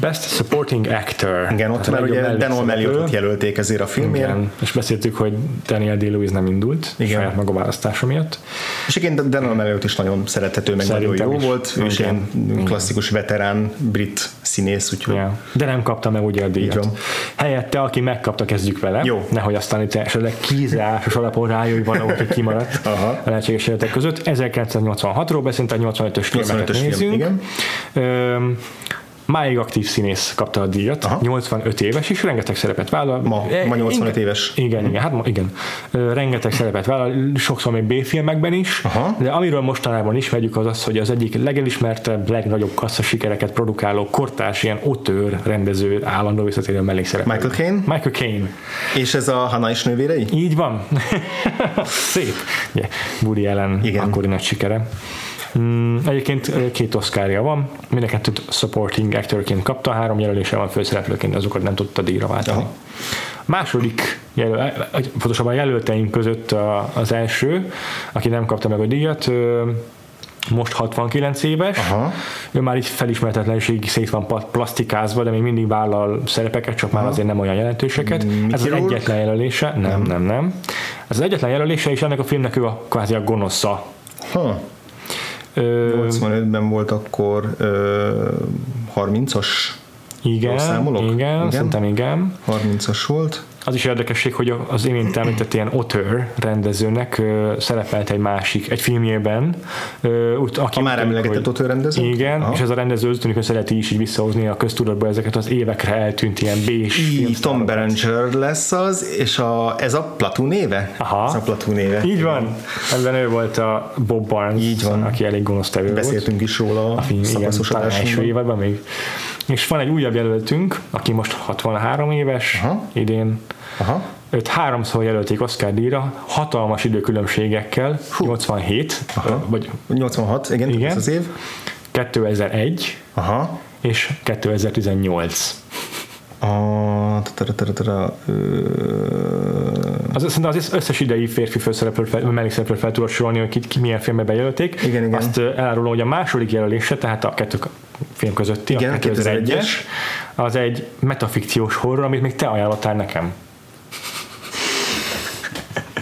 Best Supporting Actor. Igen, ott a már legjobb ugye Dan. O'Malley-ot jelölték ezért a filmért. Igen, és beszéltük, hogy Daniel Day-Lewis nem indult Igen. saját maga választása miatt. És igen, Dan O'Malley is nagyon szerethető, meg Szerintem nagyon jó is. volt. Ő is ilyen klasszikus veterán brit színész, úgyhogy Ja. De nem kapta meg ugye a díjat. Helyette, aki megkapta, kezdjük vele. Jó. Nehogy aztán itt esetleg kízásos alapon rájöjj hogy kimaradt [laughs] Aha. a lehetséges életek között. 1986-ról beszélt, tehát 85-ös filmeket 85-ös film, nézünk. igen. Öm, Máig aktív színész kapta a díjat, Aha. 85 éves, és rengeteg szerepet vállal. Ma- E, ma 85 igen. éves. Igen, igen, hát ma, igen. Rengeteg szerepet vállal, sokszor még B-filmekben is, Aha. de amiről mostanában ismerjük az az, hogy az egyik legelismertebb, legnagyobb kassza sikereket produkáló kortárs ilyen otőr rendező állandó visszatérő mellékszereplő. Michael Caine? Michael Caine. És ez a Hannah és nővérei? Így van. [laughs] Szép. Ugye, Woody Allen Igen. akkori nagy sikere. Mm, egyébként két oszkárja van, mind a kettőt supporting actorként kapta, három jelölése van főszereplőként, azokat nem tudta díjra váltani. Aha. Második, jelöl, pontosabban jelölteink között a, az első, aki nem kapta meg a díjat, most 69 éves, Aha. ő már így felismertetlenségig szét van plastikázva, de még mindig vállal szerepeket, csak már azért nem olyan jelentőseket. Ez az Mickey Rourke? egyetlen jelölése, nem, nem, nem. Ez az egyetlen jelölése, és ennek a filmnek ő a kvázi a gonosza. Ha. Ö, 85-ben volt akkor ö, 30-as, igen, számolok? igen, igen, szerintem igen. 30-as volt. Az is érdekesség, hogy az imént említett ilyen author rendezőnek ö, szerepelt egy másik, egy filmjében. Ö, úgy, aki A már emlegetett author rendező? Igen, Aha. és ez a rendező úgy tűnik, hogy szereti is így visszahozni a köztudatba ezeket az évekre eltűnt ilyen B-s Így, Tom. Berenger lesz az, és a, ez a Platú néve? Aha. Ez a Platú néve. Így van. Ebben ő volt a Bob Barnes, Így van. aki elég gonosz tevő volt. Beszéltünk is róla a film, igen, első évadban még. És van egy újabb jelöltünk, aki most 63 éves, Aha. idén. Aha. Őt háromszor jelölték Oscar díjra, hatalmas időkülönbségekkel, 87, Aha. vagy 86, igen, Igen. ez az év. 2001 Aha. és 2018. A, Az, szerintem az összes idei férfi főszereplőt, mellékszereplőt fel tudod sorolni, hogy ki, ki milyen filmbe bejelölték. Igen, igen. Azt elárulom, hogy a második jelölése, tehát a kettő film közötti, Igen, a 2001-es, 2001-es. az egy metafikciós horror, amit még te ajánlottál nekem.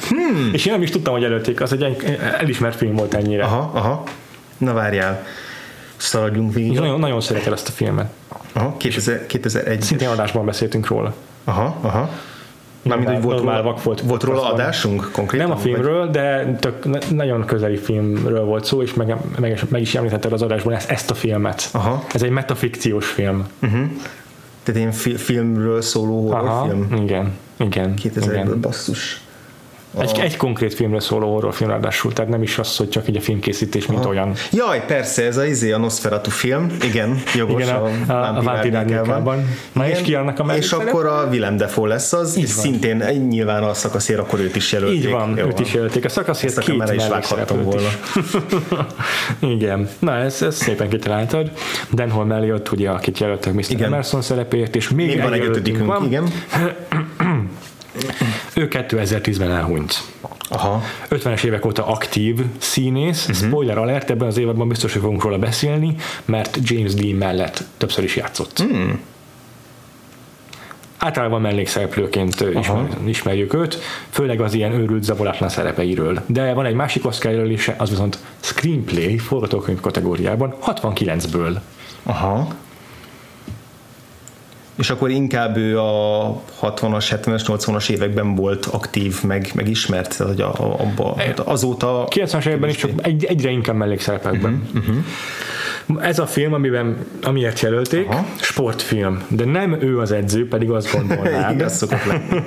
Hmm. És én nem is tudtam, hogy előtték, az egy elismert film volt ennyire. aha, aha. Na várjál. Szaladjunk végig. És nagyon, nagyon szeretem ezt a filmet. Aha, 2000, 2001 Szintén adásban beszéltünk róla. Aha, aha. Mármint, hogy volt róla, vak volt, volt róla adásunk konkrétan? Nem a vagy- filmről, de tök, na- nagyon közeli filmről volt szó, és meg, meg, is- meg is említetted az adásban ezt, ezt a filmet. Aha. Ez egy metafikciós film. Tehát én fi- filmről szóló Aha, horrorfilm. igen, igen. 2000-ből igen. Egy, egy konkrét filmről szóló horrorfilm ráadásul, tehát nem is az, hogy csak így a filmkészítés, mint olyan. Jaj, persze, ez a izé, a Nosferatu film. Igen, jogos. Igen, a, a, a Vámpír Árnyékában. Na és ki annak a És mellékszerep? akkor a Willem Dafoe lesz az, és van. szintén egy- nyilván a szakaszért akkor őt is jelölték. Így van, Jó őt is jelölték. A szakaszért Ezt két is vághattam volna. is. [laughs] Igen. Na, ez, ez szépen kitaláltad. Denholm Elliot, ugye, akit jelöltek Mr. Igen. Emerson szerepért, és még, Még van egy ötödikünk, igen. [clears throat] [clears throat] Ő 2010-ben elhunyt. Aha. 50-es évek óta aktív színész, uh-huh. spoiler alert, ebben az évadban biztos, hogy fogunk róla beszélni, mert James Dean mellett többször is játszott. Hmm. Általában mellékszereplőként ismer, ismerjük őt, főleg az ilyen őrült zavolatlan szerepeiről. De van egy másik Oscar jelölése, az viszont screenplay forgatókönyv kategóriában 69-ből. Aha. És akkor inkább ő a 60-as, 70-es, 80-as években volt aktív, meg, meg ismert, tehát hogy a, a, abba, azóta 90-es években is csak egy, egyre inkább mellékszerepekben. Uh-huh, uh-huh. Ez a film, amiben, amiért jelölték, Aha. sportfilm, de nem ő az edző, pedig azt gondolnád. [laughs] igaz szokott lenni.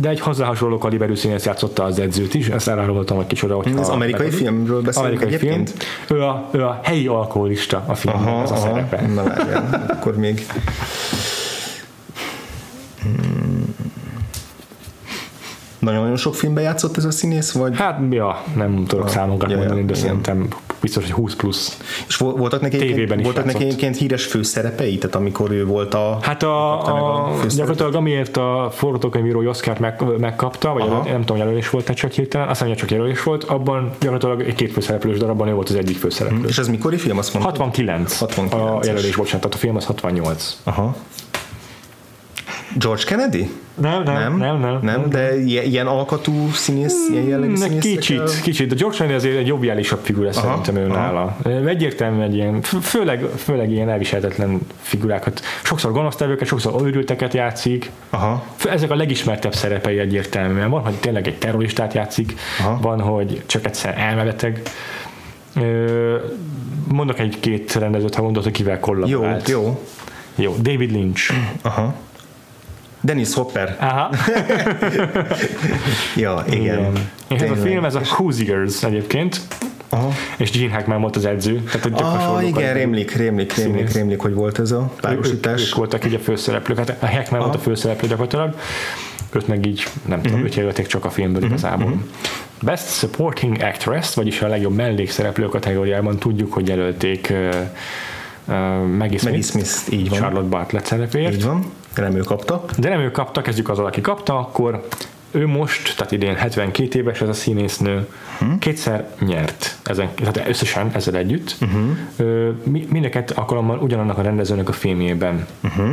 De egy hozzá hasonló kaliberű színész játszotta az edzőt is, ezt elárultam, hogy kicsoda. Hogyha Az amerikai megad- filmről beszélünk amerikai egyébként? Film. Ő a, ő a helyi alkoholista a filmben, Aha, ez a aha, szerepe. na várjál, akkor még Hmm. Nagyon-nagyon sok filmben játszott ez a színész, vagy? Hát, ja, nem tudok számokat ja, ja, mondani, de igen. szerintem biztos, hogy 20 plusz. És vo- voltak neki, Tévében voltak neki egyébként híres főszerepei, tehát amikor ő volt a... Hát a, a a, gyakorlatilag amiért a forgatókönyvírói Oscar meg, megkapta, vagy Aha. nem tudom, jelölés volt, csak hirtelen, azt mondja, csak jelölés volt, abban gyakorlatilag egy két főszereplős darabban ő volt az egyik főszereplő. És ez mikori film? Azt mondtad? 69, 69-es. a jelölés, bocsánat, tehát a film az 68. Aha. George Kennedy? Nem, nem, nem, nem. nem de ilyen, alkatú színész, ilyen jellegű Ne, színészekkel? kicsit, kicsit, de George Clooney azért egy jobbjálisabb figura szerintem ő aha. nála. Egyértelműen egy ilyen, fő- főleg, főleg ilyen elviselhetetlen figurákat. Sokszor gonosztevőket, sokszor őrülteket játszik. Aha. Ezek a legismertebb szerepei egyértelműen. Van, hogy tényleg egy terroristát játszik, Aha. van, hogy csak egyszer elmebeteg. Mondok egy-két rendezőt, ha gondolod, hogy kivel Jó, kollaborált. jó. jó. David Lynch. Aha. Dennis Hopper. Aha. [laughs] Ja, igen. És ez a film, ez a Hoosiers egyébként, Aha. és Gene Hackman volt az edző. Tehát, Ah, igen, rémlik, rémlik, rémlik, rémlik, hogy volt ez a Ők, ők, párosítás. ők voltak így a főszereplők. Hát a Hackman volt a főszereplő gyakorlatilag. Őt meg így, nem Mhm. tudom, őt jelölték csak a filmből igazából. Best Supporting Actress, vagyis a legjobb mellékszereplő kategóriában tudjuk, hogy jelölték uh, uh, Maggie Maggie Smith, Smith, így van. Charlotte Bartlett szerepért. Így van. De nem ő kapta. De nem ő kapta, kezdjük azzal, aki kapta, akkor ő most, tehát idén 72 éves ez a színésznő, uh-huh. kétszer nyert, ezen, tehát összesen ezzel együtt. Uh-huh. Mind a kettő alkalommal ugyanannak a rendezőnek a filmjében. Uh-huh.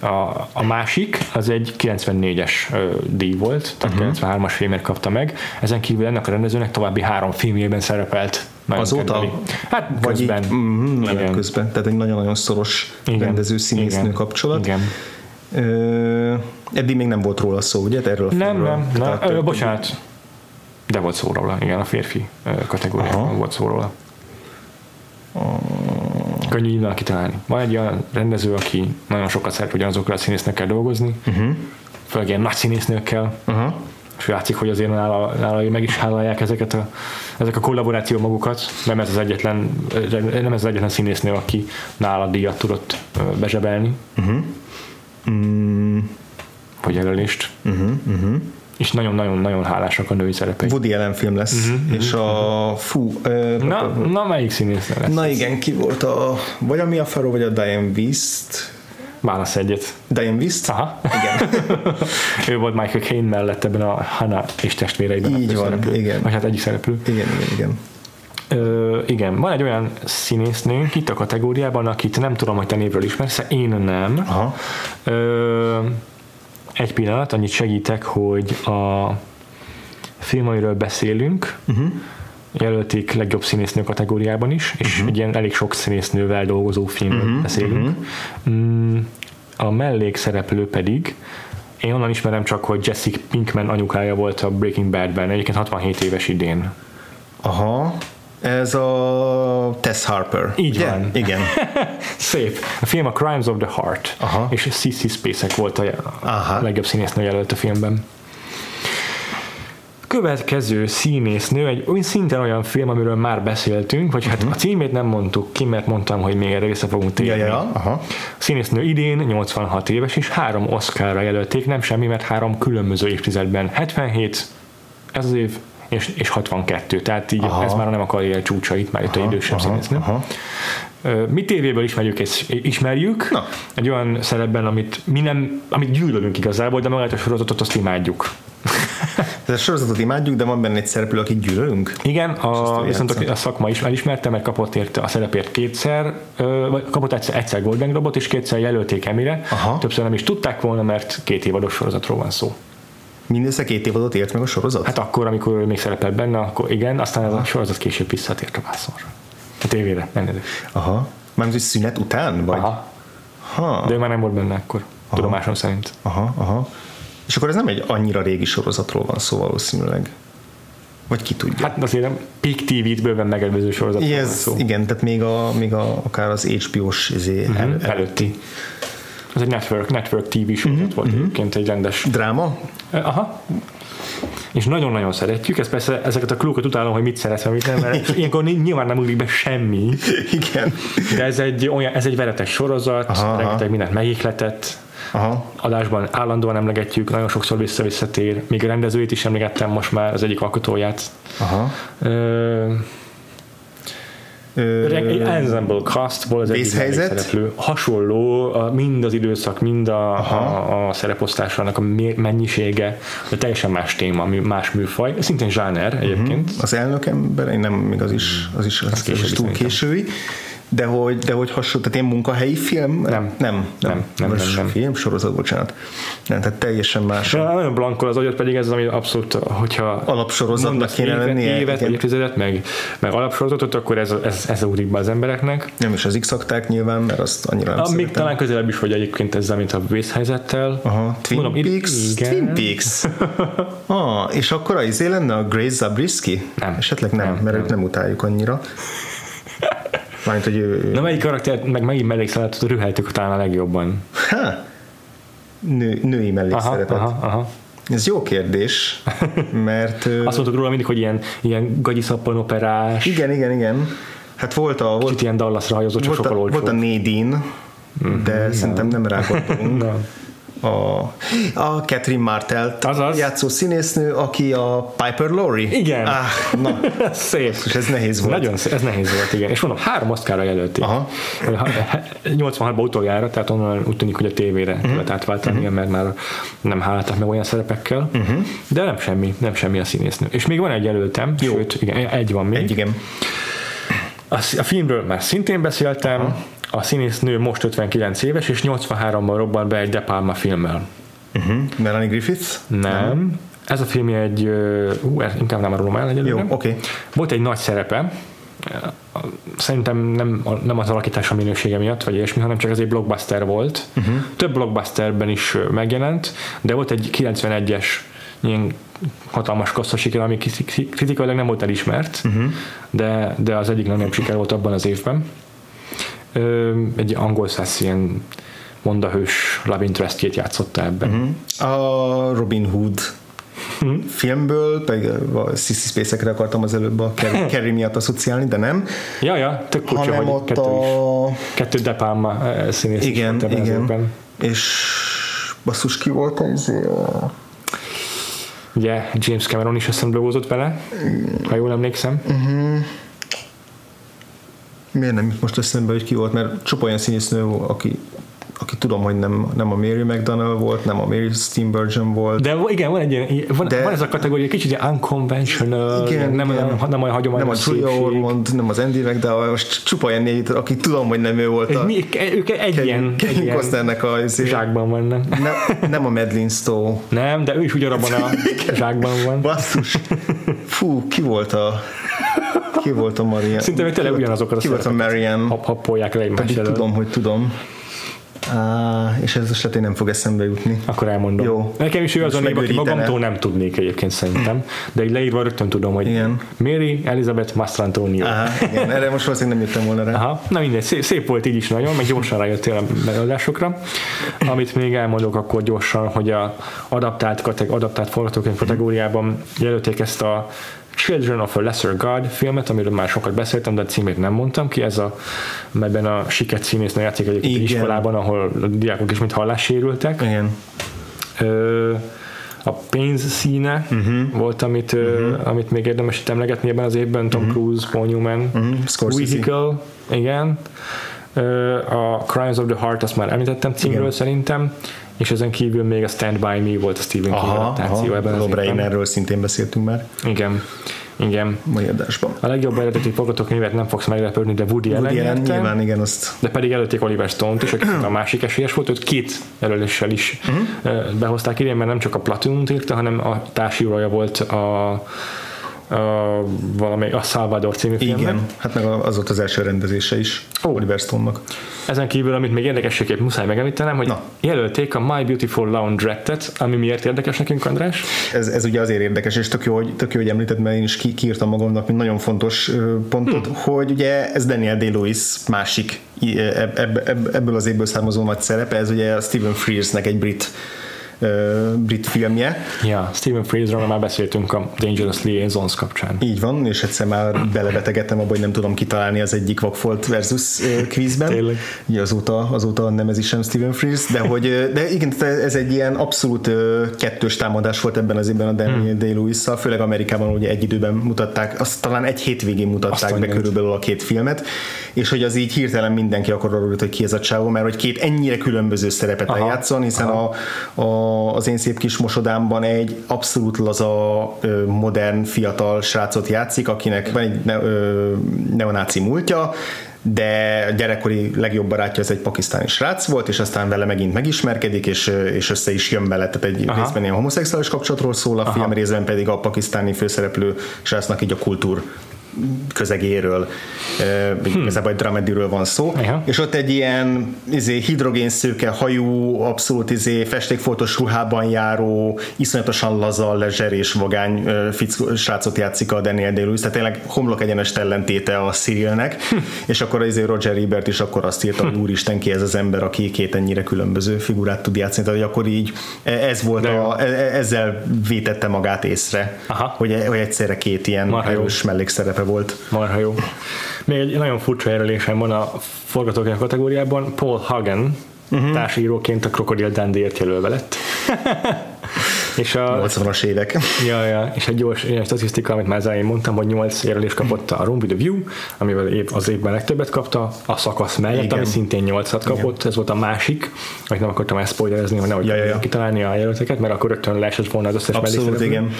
A, a másik, az egy 94-es ö, díj volt, tehát uh-huh. 93-as filmért kapta meg. Ezen kívül ennek a rendezőnek további három filmjében szerepelt. Azóta? kedveli. Hát Vagy közben. így, mm, közben. Tehát egy nagyon-nagyon szoros rendező-színésznő kapcsolat. Igen. Ö, eddig még nem volt róla szó, ugye? Erről a Nem, nem, nem. Ö, bocsánat. De volt szó róla, igen, a férfi kategóriában Aha. volt szó róla. Könnyű innen kitalálni. Van egy olyan rendező, aki nagyon sokat szeret ugyanazokkal a színésznőkkel dolgozni, uh-huh. főleg ilyen nagy színésznőkkel, Aha. és látszik, hogy azért nála, nála meg is hálálják ezeket a, ezek a kollaboráció magukat, nem ez az egyetlen, nem ez az egyetlen színésznő, aki nála díjat tudott bezsebelni, Mm, vagy jelölést. uh-huh, uh-huh. És nagyon-nagyon-nagyon hálásak a női szerepei. Woody Allen film lesz, uh-huh, és a fú, ö, Na, na melyik színésznő lesz? na igen, ki volt a, vagy a Mia Farrow, vagy a Diane Wist. Válasz egyet. Diane Wist? Aha. Igen. [laughs] ő volt Michael Caine mellett ebben a Hannah és testvéreiben. Így van, főszereplő. igen. Vagy hát egyik szereplő. igen, igen, igen. Ö, igen, van egy olyan színésznőnk itt a kategóriában, akit nem tudom, hogy te névről ismersz, én nem. Aha. Ö, egy pillanat, annyit segítek, hogy a film, amiről beszélünk, uh-huh. jelölték legjobb színésznő kategóriában is, és uh-huh. egy ilyen elég sok színésznővel dolgozó filmről uh-huh. beszélünk. Uh-huh. A mellékszereplő pedig Én onnan ismerem csak, hogy Jessica Pinkman anyukája volt a Breaking Badben, egyébként 67 éves idén. Aha. Ez a Tess Harper. Így ugye? van. Igen. [laughs] Szép. A film a Crimes of the Heart, Aha. és Sissy Spacek volt a Aha. legjobb színésznő jelölt a filmben. Következő színésznő egy olyan szinten olyan film, amiről már beszéltünk, vagy hát a címét nem mondtuk ki, mert mondtam, hogy még erre vissza fogunk térni. Mhm. Ja, ja, ja. Aha. A színésznő idén 86 éves, és három Oscarra jelölték, nem semmi, mert három különböző évtizedben. 77, ez az év, és, és 62, tehát így Aha. ez már nem a karrier csúcsa, itt már itt a idősebb aha, színésznő. aha. Ö, Mi tévéből ismerjük, ezt ismerjük, Na. egy olyan szerepben, amit mi nem, amit gyűlölünk igazából, de magát a sorozatot azt imádjuk. [laughs] Ez a sorozatot imádjuk, de van benne egy szereplő, akit gyűlölünk. Igen, a, viszont játsza. a szakma is elismerte, mert kapott érte a szerepért kétszer, vagy kapott egyszer, egyszer Golden Globot, és kétszer jelölték Emire. Aha. Többször nem is tudták volna, mert két évados sorozatról van szó. Mindössze két évadot ért meg a sorozat? Hát akkor, amikor ő még szerepelt benne, akkor igen, aztán ez a sorozat később visszatért a vászonra. A tévére, elnézést. Aha. Mármint, hogy szünet után? Vagy? Aha. Ha. De ő már nem volt benne akkor, tudomásom szerint. Aha, aha. És akkor ez nem egy annyira régi sorozatról van szó valószínűleg. Vagy ki tudja. Hát azért nem Peak TV-t bőven megelőző van ez, szó. igen, tehát még, a, még a, akár az HBO-s izé, el, el, Előtti. Ez egy network, network TV sorozat volt egyébként, egy rendes dráma? Aha. És nagyon-nagyon szeretjük, ez persze ezeket a klubokat utálom, hogy mit szeretem, mit nem, mert ilyenkor ny- nyilván nem ugrik be semmi, Igen. de ez egy, olyan, ez egy veretes sorozat, aha. rengeteg mindent megihletett, Aha. adásban állandóan emlegetjük, nagyon sokszor vissza-visszatér, még a rendezőjét is emlegettem most már, az egyik alkotóját. Aha. Ö, Ensemble castból az egyik szereplő. Hasonló, mind az időszak, mind a, a, a szereposztásának a mennyisége, de teljesen más téma, más műfaj, szintén zsáner egyébként. az elnök ember, én nem, még az is, az is, az, az későbbi is túl szerintem. De hogy, de hogy hasonló, tehát ilyen munkahelyi film? Nem. Nem, nem, Nem, nem, nem, nem. Film, sorozat, bocsánat. Nem, tehát teljesen más. Ja, nagyon blankol az agyat, pedig ez az, ami abszolút, hogyha Alapsorozatnak kéne évet, lennie, évet vagy évtizedet, meg, meg alapsorozatot, akkor ez, ez, ez ugrik be az embereknek. Nem is az x nyilván, mert azt annyira nem Ah, még talán közelebb is vagy egyébként ezzel, mint a vészhelyzettel. Aha, Twin Mondom, Peaks? igen. Twin Peaks. [laughs] ah, és akkor az izé lenne a Grace Zabriskie? Nem. Esetleg nem, Nem, mert nem. őt nem utáljuk annyira. Mármint, hogy ő, Na melyik karaktert, meg megint mellékszállat rüheltük talán a legjobban. ha, nő, női Aha, mellékszerepet. aha, aha. Ez jó kérdés, mert... Azt mondtuk róla mindig, hogy ilyen, ilyen gagyiszappan operás, igen, igen, igen. Hát volt a, volt, ilyen Dallasra hajózó, csak volt, a, sokkal olcsóbb. volt a Nadine, de szerintem nem rá gondolunk. Nem. [laughs] A, a Catherine Martelt Azaz. játszó színésznő, aki a Piper Laurie. Igen. Ah, na, [laughs] Szép. és ez nehéz volt. Nagyon szép, ez nehéz volt, igen. És mondom, három oszkára jelölték. Aha. 86-ban utoljára, tehát onnan úgy tűnik, hogy a tévére uh-huh. kellett átváltani, uh-huh. mert már nem háláltak meg olyan szerepekkel. Uh-huh. De nem semmi, nem semmi a színésznő. És még van egy jelöltem, Jó. sőt, igen, egy van még. Egy, igen. A, a filmről már szintén beszéltem, uh-huh. A színésznő most 59 éves, és 83-ban robban be egy De Palma filmmel. Uh-huh. Melanie Griffith? Nem. nem. Ez a film egy, ú, ez inkább nem arról el egyelőre. Jó, oké. Volt egy nagy szerepe, szerintem nem, nem az alakítása minősége miatt, vagy ilyesmi, hanem csak az egy blockbuster volt. Uh-huh. Több blockbusterben is megjelent, de volt egy 91-es ilyen hatalmas kassza siker, ami kriti- kritikailag nem volt elismert, uh-huh. de, de az egyik legnagyobb siker volt abban az évben. Egy angol száz ilyen mondahős love interestjét játszotta ebben. Uh-huh. A Robin Hood filmből, pedig a Sissy Space-ekre akartam az előbb a Carrie, [laughs] Carrie miatt asszociálni, de nem. Ja, ja, tök furcsa, hanem hogy ott kettő, a... is, kettő De Palma színész is Igen, az igen. évben. És basszus ki volt az? a- Ugye James Cameron is eszembe vele, ha jól emlékszem. Miért nem most eszembe, hogy ki volt, mert csupa olyan színésznő, aki, aki tudom, hogy nem, nem a Mary McDonnell volt, nem a Mary Steenburgen volt. De igen, van egy ilyen, van, De- van ez a kategória, kicsit ilyen unconventional, Igen, nem, igen. Olyan, nem olyan nem a hagyományos Julia szépség. Ormond, nem az Andy McDowell, most csupa ilyen négy, aki tudom, hogy nem ő volt És a mi, ők egy ilyen, egy Kevin ilyen Costnernek a izé- zsákban vannak. nem, nem a Madeline Stowe. Nem, de ő is ugyanabban a [laughs] zsákban van. Basszus. Fú, ki volt a ki volt a Marian? Szinte még tényleg ugyanazokat a Ki volt a. Marian? Hap, happolják le egymás Pedig tudom, hogy tudom. Á, és ez esetén nem fog eszembe jutni. Akkor elmondom. Jó. Nekem is ő az a Most név, aki magamtól nem tudnék egyébként szerintem, de így leírva rögtön tudom, hogy Igen. Mary Elizabeth Mastrantonio. Aha, igen, erre most valószínűleg nem jöttem volna rá. Aha, na mindegy, szép, szép volt így is nagyon, meg gyorsan rájöttél a megoldásokra. Amit még elmondok akkor gyorsan, hogy a adaptált, adaptált forgatókönyv kategóriában jelölték ezt a Children of a Lesser God filmet, amiről már sokat beszéltem, de a címét nem mondtam ki, ez a, melyben a siket színésznő játszik egyébként iskolában, ahol a diákok is mint hallássérültek. Igen. Ö, a pénz színe uh-huh. volt, amit, uh-huh. amit még érdemes itt emlegetni ebben az évben, Tom uh-huh. Cruise, Paul Newman, uh-huh. Vehicle, igen. A Crimes of the Heart, azt már említettem címről Igen. szerintem, és ezen kívül még a Stand By Me volt a Stephen King adaptáció ebben az évben. Reinerről szintén beszéltünk már Igen, igen. mai adásban. A legjobb eredeti forgatókönyvet nem fogsz meglepődni, de Woody, Woody Allen nyilván igen, azt De pedig előtték Oliver Stone-t is, aki a másik esélyes volt, őt két jelöléssel is uh-huh. behozták idén, mert nem csak a Platoon-t írta, hanem a társírója volt a, a, valami, a Salvador című filmnek. igen, hát meg az volt az első rendezése is Ó. Oliver Stone-nak. Ezen kívül, amit még érdekességképp muszáj megemlítenem, hogy Na. jelölték a My Beautiful Laundrette-et, ami miért érdekes nekünk, András? Ez, ez ugye azért érdekes, és tök jó, hogy, tök jó, hogy említed, mert én is ki, kiírtam magamnak, mint nagyon fontos pontot, hmm. hogy ugye ez Daniel Day-Lewis másik i- eb, eb, eb, ebből az évből származó nagy szerepe, ez ugye a Stephen Frears-nek egy brit ö, brit filmje. Ja, Stephen Fraserről már beszéltünk a Dangerous Liaisons kapcsán. Így van, és egyszer már belebetegedtem abba, hogy nem tudom kitalálni az egyik Vagfolt versus quizben. Tényleg. Ugye azóta, azóta nem ez is sem Stephen Frears, de hogy de igen, ez egy ilyen abszolút kettős támadás volt ebben az évben a Daniel hmm. Day-Lewis-szal, főleg Amerikában ugye egy időben mutatták, azt talán egy hétvégén mutatták Azt be körülbelül a két filmet, és hogy az így hirtelen mindenki akkor arról hogy ki ez a csávó, mert hogy két ennyire különböző szerepet Aha. eljátszon, hiszen a, a, az én szép kis mosodámban egy abszolút laza, modern, fiatal srácot játszik, akinek van egy ne, neonáci múltja, de gyerekkori legjobb barátja az egy pakisztáni srác volt, és aztán vele megint megismerkedik, és, és össze is jön vele, tehát egy Aha. részben ilyen homoszexuális kapcsolatról szól a film, részben pedig a pakisztáni főszereplő srácnak így a kultúr közegéről, hm. igazából egy dramediről van szó, Aha. és ott egy ilyen izé, hidrogénszőke hajú, abszolút izé, festékfoltos ruhában járó, iszonyatosan laza, lezser és vagány fickó, srácot játszik a Daniel day tehát tényleg homlok egyenes ellentéte a Cyrilnek, és akkor izé Roger Ebert is akkor azt írta, hogy úristen ki ez az ember, aki két ennyire különböző figurát tud játszani, tehát hogy akkor így ez volt De a, e- e- ezzel vétette magát észre, Aha. hogy, hogy egyszerre két ilyen Marha jó. Volt. Marha jó. Még egy nagyon furcsa jelölésem van a forgatókönyv kategóriában. Paul Hagen uh-huh. társíróként a Crocodile Dundee-ért jelölve lett. [laughs] és a, 80-as évek. ja, ja, és egy gyors ilyen statisztika, amit már az elején mondtam, hogy 8 jelölést kapott a Room with a View, amivel év, az évben legtöbbet kapta, a szakasz mellett, Igen. ami szintén 8-at kapott, ez volt a másik, amit nem akartam ezt spoilerezni, hogy nehogy Ja, ja, ja. kitalálni a jelölteket, mert akkor rögtön leesett volna az összes Abszolút, igen.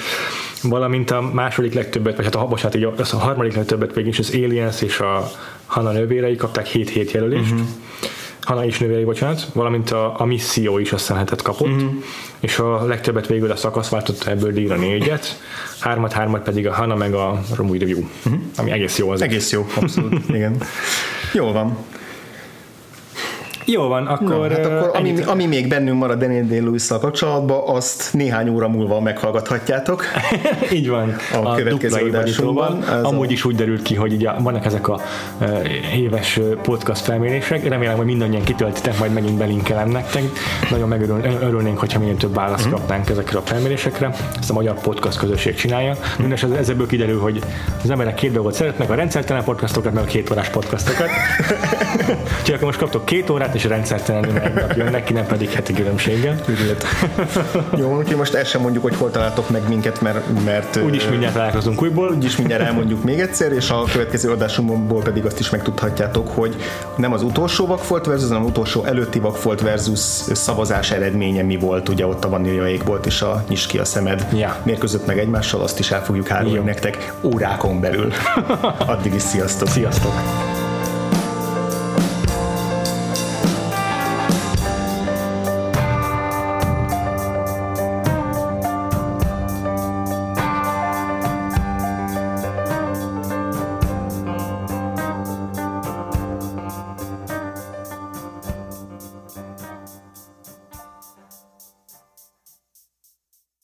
Valamint a második legtöbbet, vagy hát a, bocsánat, így az a harmadik legtöbbet végig is az Aliens és a Hanna nővérei kapták 7-7 jelölést. Uh-huh. Hanna is nővérei, bocsánat, valamint a, a misszió is aztán hetet kapott, uh-huh. és a legtöbbet végül a szakasz váltott ebből díjra négyet, hármat, hármat pedig a Hanna meg a Room with the View, uh-huh. ami egész jó az. Egész jó, abszolút, igen. [laughs] Jól van. Jó van, akkor, No, hát akkor ami, ennyit- ami még bennünk marad Daniel day lewis kapcsolatban, azt néhány óra múlva meghallgathatjátok. [laughs] Így van. A következő adásunkban, évadítóban. ez a- Amúgy is úgy derült ki, hogy ugye vannak ezek a éves podcast felmérések. Remélem, hogy mindannyian kitöltitek, majd megint belinkelem nektek. Nagyon megörülnénk, hogyha minél több választ Mhm. kapnánk ezekre a felmérésekre. Ezt a magyar podcast közösség csinálja. Mindenesetre ezekből kiderül, hogy az emberek két dolgot szeretnek, a rendszertelen podcastokat, meg a két órás podcastokat. [laughs] Úgyhogy akkor most kaptok két órát, és rendszertelenül egy nap jönnek ki, nem pedig heti különbséggel. Üdvölet. Jó, úgyhogy most el sem mondjuk, hogy hol találtok meg minket, mert, mert Úgyis mindjárt találkozunk újból. úgyis mindjárt elmondjuk még egyszer, és a következő adásunkból pedig azt is megtudhatjátok, hogy nem az utolsó Vagfolt versus, hanem az utolsó előtti Vagfolt versus szavazás eredménye mi volt, ugye ott a vaníliaik volt, és a nyis ki a szemed Ja. mérkőzött meg egymással, azt is el fogjuk árulni Jó. nektek órákon belül. [laughs] Addig is sziasztok! Sziasztok!